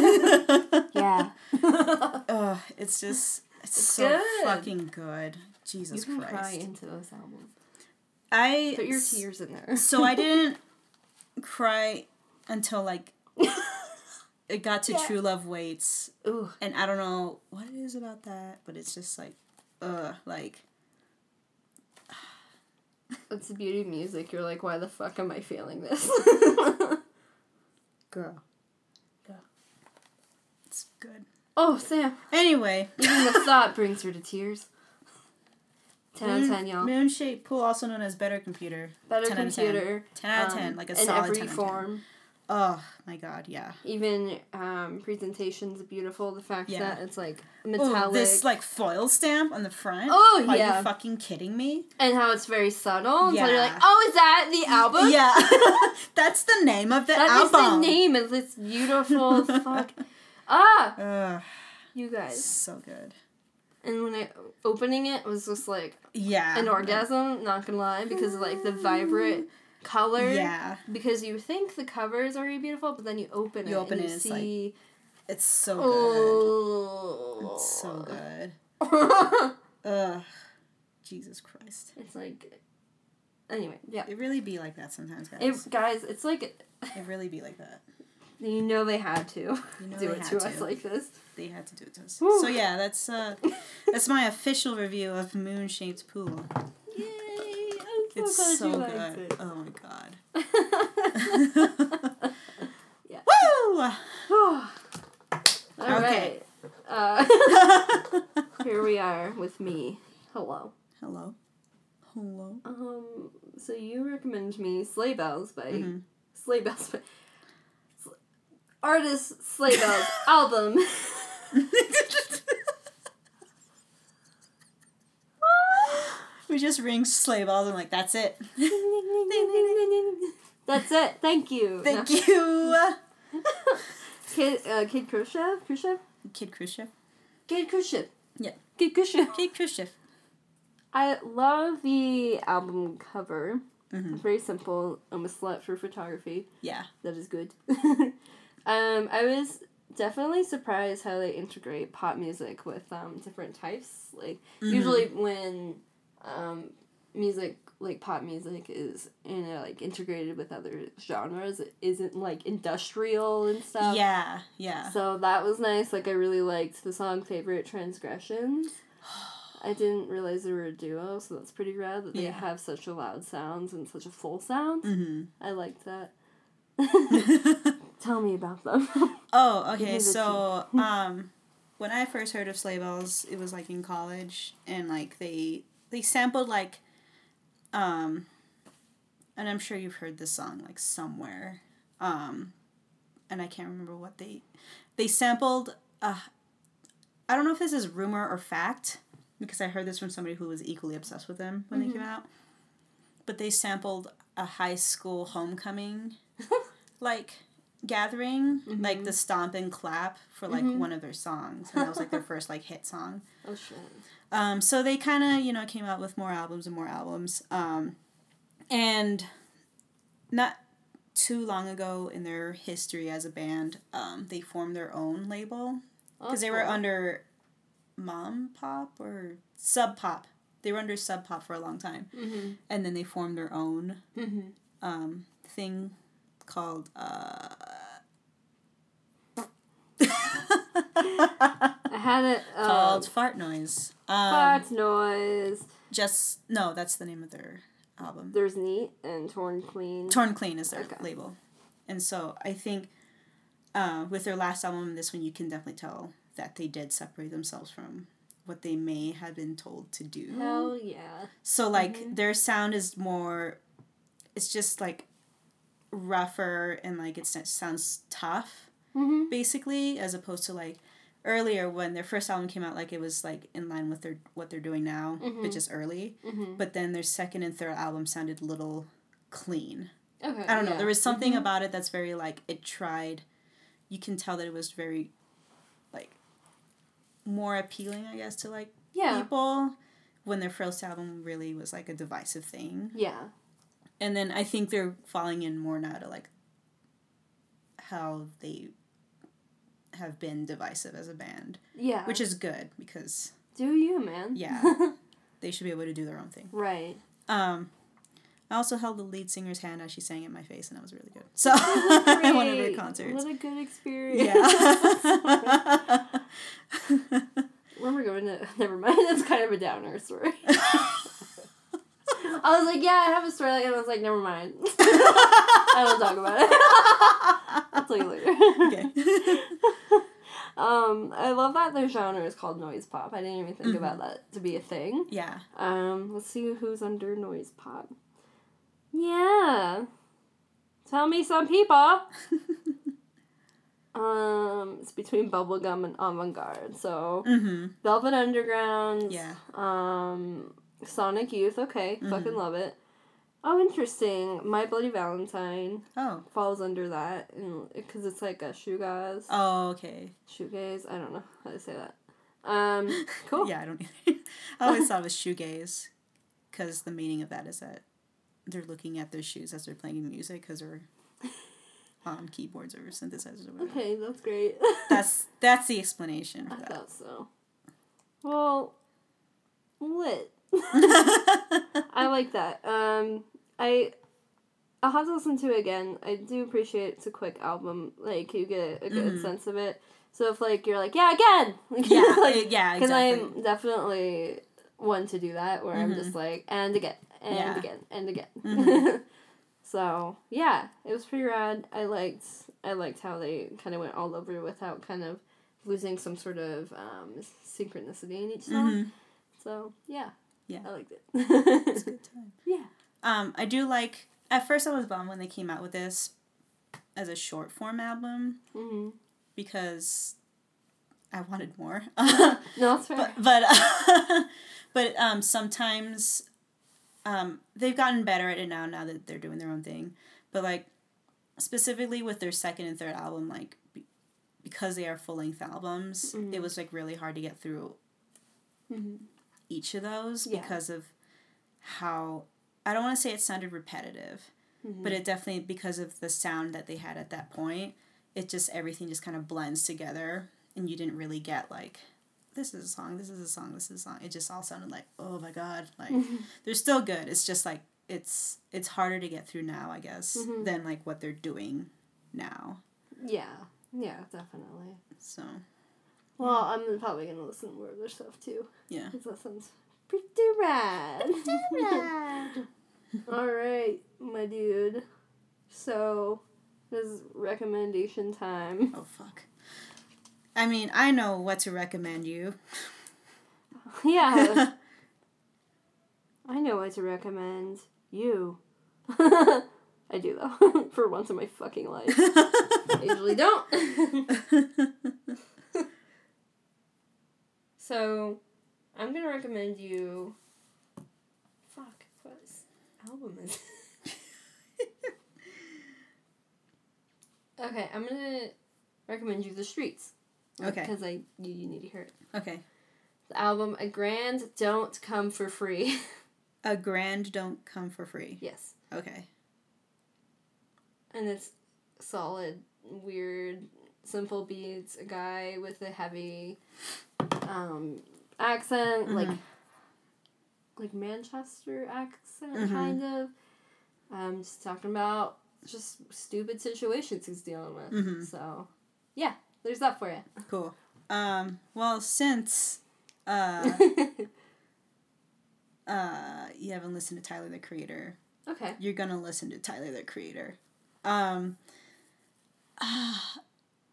yeah. Ugh, it's just it's, It's so good. fucking good. Jesus you can cry Christ. into this album. I Put your tears in there. So I didn't cry until like it got to Yeah. True Love Waits Ooh. and I don't know what it is about that, but it's just like uh like It's the beauty of music. You're like, why the fuck am I feeling this? girl. Girl. It's good. oh, Sam. Anyway, Even the thought brings her to tears. 10 out of 10, y'all. Moon Shape Pool, also known as Better Computer. Better 10 out of 10. computer. 10 out of 10, um, like a solid every 10 out 10. Oh my god, yeah. Even um, presentation's beautiful. The fact Yeah. that it's like Ooh, metallic. this like foil stamp on the front. Oh, Are yeah. you fucking kidding me? and how it's very subtle. Yeah. So you're like, oh, is that the album? Yeah, that's the name of the That is album. the name of this beautiful fuck. Ah, Ugh, you guys. so good. And when I opening it was just like Yeah. an orgasm. Not gonna lie, because of like the vibrant color. Yeah, Because you think the cover is already beautiful, but then you open it. You open and it, you it's like- see. it's so good. oh. It's so good. good. Ugh, Jesus Christ. it's like. Anyway, yeah. It really be like that sometimes, guys. It, guys, it's like It really be like that. you know they had to You know do they it had to to. us like this. They had to do it to us. Whew. So yeah, that's uh, that's my official review of Moon Shaped Pool. It's so good. it. Oh my god. Yeah. Woo! All Okay. right. Uh, here we are with me. Hello. Hello. Hello. Um. So you recommend me Sleigh Bells by Mhm. Sleigh Bells by Sl- artist Sleigh Bells album. We just ring sleigh bells and like that's it. That's it. Thank you. Thank No. you. Kid, uh, Kid Kruschev. Kruschev. Kid Kruschev. Kid Kruschev. Yeah. Kid Kruschev. Kid Kruschev. I love the album cover. Mhm. It's very simple. I'm a slut for photography. Yeah. That is good. um, I was definitely surprised how they integrate pop music with um, different types. Like Mm-hmm. usually when um, music like pop music is you know like integrated with other genres, it isn't like industrial and stuff. Yeah. Yeah. So that was nice. Like I really liked the song "Favorite Transgressions." I didn't realize they were a duo, so that's pretty rad that they Yeah. have such a loud sounds and such a full sound. Mm-hmm. I liked that. Tell me about them. oh, okay. So, um, when I first heard of sleigh bells, it was like in college, and like they they sampled like, um, and I'm sure you've heard this song like somewhere, um, and I can't remember what they they sampled. Uh, I don't know if this is rumor or fact because I heard this from somebody who was equally obsessed with them when they came out. But they sampled a high school homecoming, like gathering, Mm-hmm. like the stomp and clap for like one of their songs, and that was like their first like hit song. Oh shit. Um, so they kind of you know came out with more albums and more albums, um, and not too long ago in their history as a band, um, they formed their own label because they were cool. under Mom Pop or Sub Pop. They were under Sub Pop for a long time, Mm-hmm. and then they formed their own Mm-hmm. um, thing called. Uh, I had it um, called Fart Noise. Um, Fart Noise. Just no, that's the name of their album. There's Neat and Torn Clean. Torn Clean is their Okay. label, and so I think uh, with their last album this one, you can definitely tell that they did separate themselves from what they may have been told to do. Hell yeah. So like their sound is more, it's just like rougher and like it sounds tough, Mm-hmm. basically, as opposed to like earlier when their first album came out, like it was like in line with their what they're doing now, but just early. Mm-hmm. But then their second and third album sounded a little clean. Okay. I don't know. yeah. There was something about it that's very like it tried. You can tell that it was very, like, more appealing, I guess, to like Yeah. people. When their first album really was like a divisive thing, Yeah. and then I think they're falling in more now to like how they have been divisive as a band, Yeah. which is good because do you, man? Yeah. they should be able to do their own thing. right. Um, I also held the lead singer's hand as she sang in my face, and that was really good. So at one of her concerts. What a good experience. Yeah. Remember going to? Never mind. That's kind of a downer story. I was like, yeah, I have a story, and I was like, never mind. I don't talk about it. I'll tell you later. okay. Um, I love that their genre is called noise pop. I didn't even think Mm-hmm. about that to be a thing. Yeah. Um, let's see who's under noise pop. Yeah. Tell me some people. Um, it's between bubblegum and avant-garde. So Mm-hmm. Velvet Underground. Yeah. Um, Sonic Youth. Okay, Mm-hmm. fucking love it. Oh, interesting. My Bloody Valentine Oh. falls under that because it's like a shoegaze. Oh, okay. Shoegaze. I don't know how to say that. Um, cool. Yeah, I don't either. I always thought it was shoegaze, because the meaning of that is that they're looking at their shoes as they're playing music because they're on keyboards or synthesizers or whatever. Okay, that's great. That's that's the explanation I for that. thought so. Well, lit. I like that. Um, I I'll have to listen to it again. I do appreciate it's a quick album. Like you get a good sense of it. So if like you're like yeah again, Mm-hmm. yeah, like, yeah, because exactly. Mm-hmm. I'm definitely one to do that where I'm just like and again and Yeah. Mm-hmm. again and again. so yeah, it was pretty rad. I liked I liked how they kind of went all over without kind of losing some sort of um, synchronicity in each song. Mhm. So yeah, Yeah. I liked it. It's a good time. yeah. Um, I do like. At first, I was bummed when they came out with this as a short form album hmm because I wanted more. No, that's fair. but but but um, sometimes um, they've gotten better at it now. Now that they're doing their own thing, but like specifically with their second and third album, like be- because they are full length albums, it was like really hard to get through Mhm. Each of those Yeah. because of how I don't want to say it sounded repetitive, Mm-hmm. but it definitely because of the sound that they had at that point, it just everything just kind of blends together and you didn't really get like this is a song, this is a song, this is a song. It just all sounded like, oh my god, like they're still good. It's just like it's it's harder to get through now, I guess, Mm-hmm. than like what they're doing now. Yeah. Yeah, definitely. So Well, I'm probably gonna listen to more of their stuff too. Yeah. Because that sounds pretty rad. All right, my dude. So, this is recommendation time. Oh fuck. I mean, I know what to recommend you. Yeah. I know what to recommend you. I do though, for once in my fucking life. I usually don't. So, I'm gonna recommend you. Fuck, what album is? Okay, I'm gonna recommend you the streets. Okay. Because I you, you need to hear it. Okay. The album A Grand Don't Come for Free. A grand don't come for free. yes. Okay. And it's solid, weird, simple beats. A guy with a heavy um, accent, like like Manchester accent, Mhm. kind of. Um, just talking about just stupid situations he's dealing with. Mhm. So, yeah, there's that for you. Cool. Um, well, since uh, uh, you haven't listened to Tyler the Creator, okay. you're gonna listen to Tyler the Creator. Um,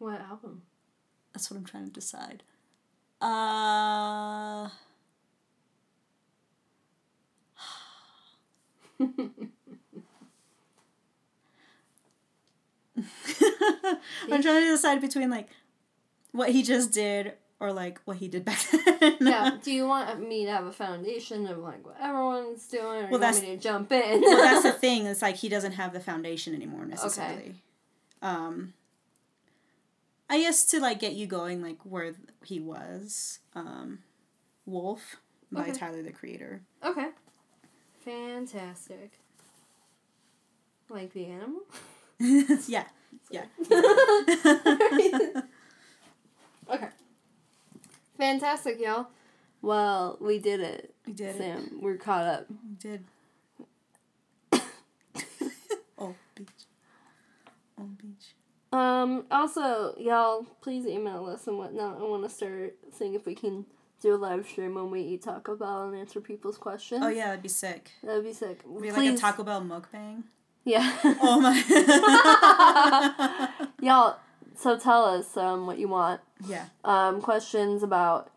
What album? that's what I'm trying to decide. Uh, I'm trying to decide between like what he just did or like what he did back then. yeah. Do you want me to have a foundation of like what everyone's doing, or Well, you want that's- me to jump in? well, that's the thing. It's like he doesn't have the foundation anymore necessarily. Um, I guess to like get you going, like where he was, um, Wolf by Okay. Tyler the Creator. okay. Fantastic. Like the animal. yeah, yeah. okay. Fantastic, y'all. Well, we did it. We did it. Sam, we're caught up. We did. oh, beach. Oh, beach. Um, also, y'all, please email us and whatnot. I want to start seeing if we can do a live stream when we eat Taco Bell and answer people's questions. Oh yeah, that'd be sick. That'd be sick. Be like a Taco Bell mukbang. Yeah. Oh my. y'all, so tell us um, what you want. yeah. Um, questions about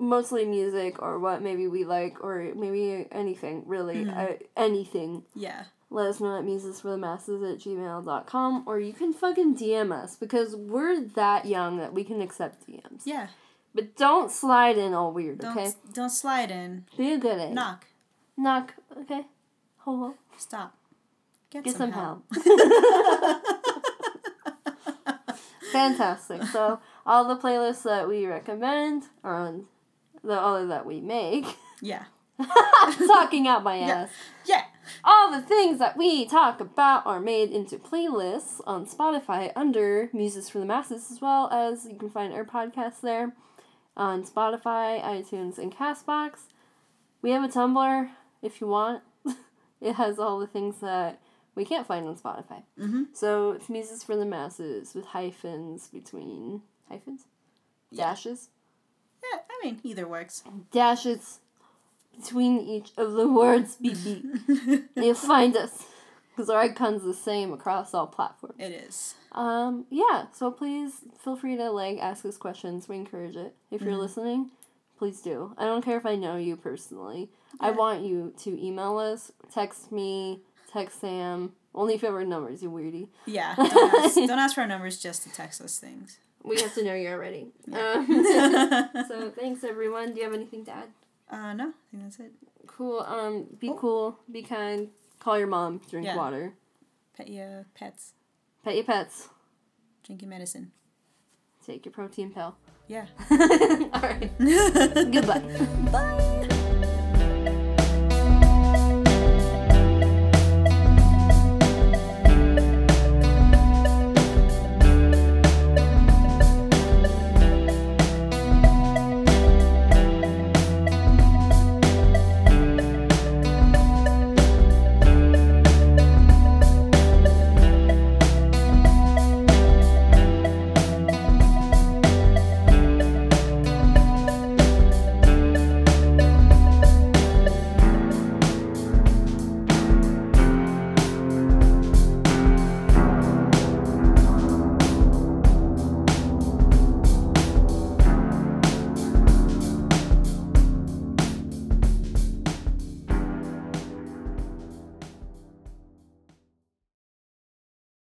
mostly music or what maybe we like or maybe anything, really. Mm-hmm. Uh, anything. Yeah. Let us know at musesforthemasses at gmail.com or you can fucking DM us because we're that young that we can accept DMs. Yeah. But don't slide in all weird, Don't okay? don't slide in. Be a good egg. Knock. Knock, okay? Ho. Stop. Get, Get some, some help. help. Fantastic. So all the playlists that we recommend are on the other that we make. Yeah. Talking out my Yeah. ass. Yeah. All the things that we talk about are made into playlists on Spotify under Muses for the Masses, as well as you can find our podcast there on Spotify, iTunes, and Castbox. We have a Tumblr if you want. it has all the things that we can't find on Spotify. Mm-hmm. So it's Muses for the Masses with hyphens between hyphens? Yeah. Dashes? Yeah. I mean, either works. Dashes between each of the words BB. You'll find us because our icon's the same across all platforms. it is. Um, yeah, so please feel free to like ask us questions. We encourage it. If you're Mhm. listening, please do. I don't care if I know you personally. I want you to email us, text me, text Sam. Only if you have our numbers, you weirdy. Yeah. Don't ask, don't ask for our numbers just to text us things. We have to know you already. Um, uh, so thanks everyone. Do you have anything to add? No, I think that's it. Cool. Um, be Oh. cool. Be kind. Call your mom. Drink Yeah. water. Pet your pets. Pet your pets. Drink your medicine. Take your protein pill. Yeah. All right. Goodbye. Bye.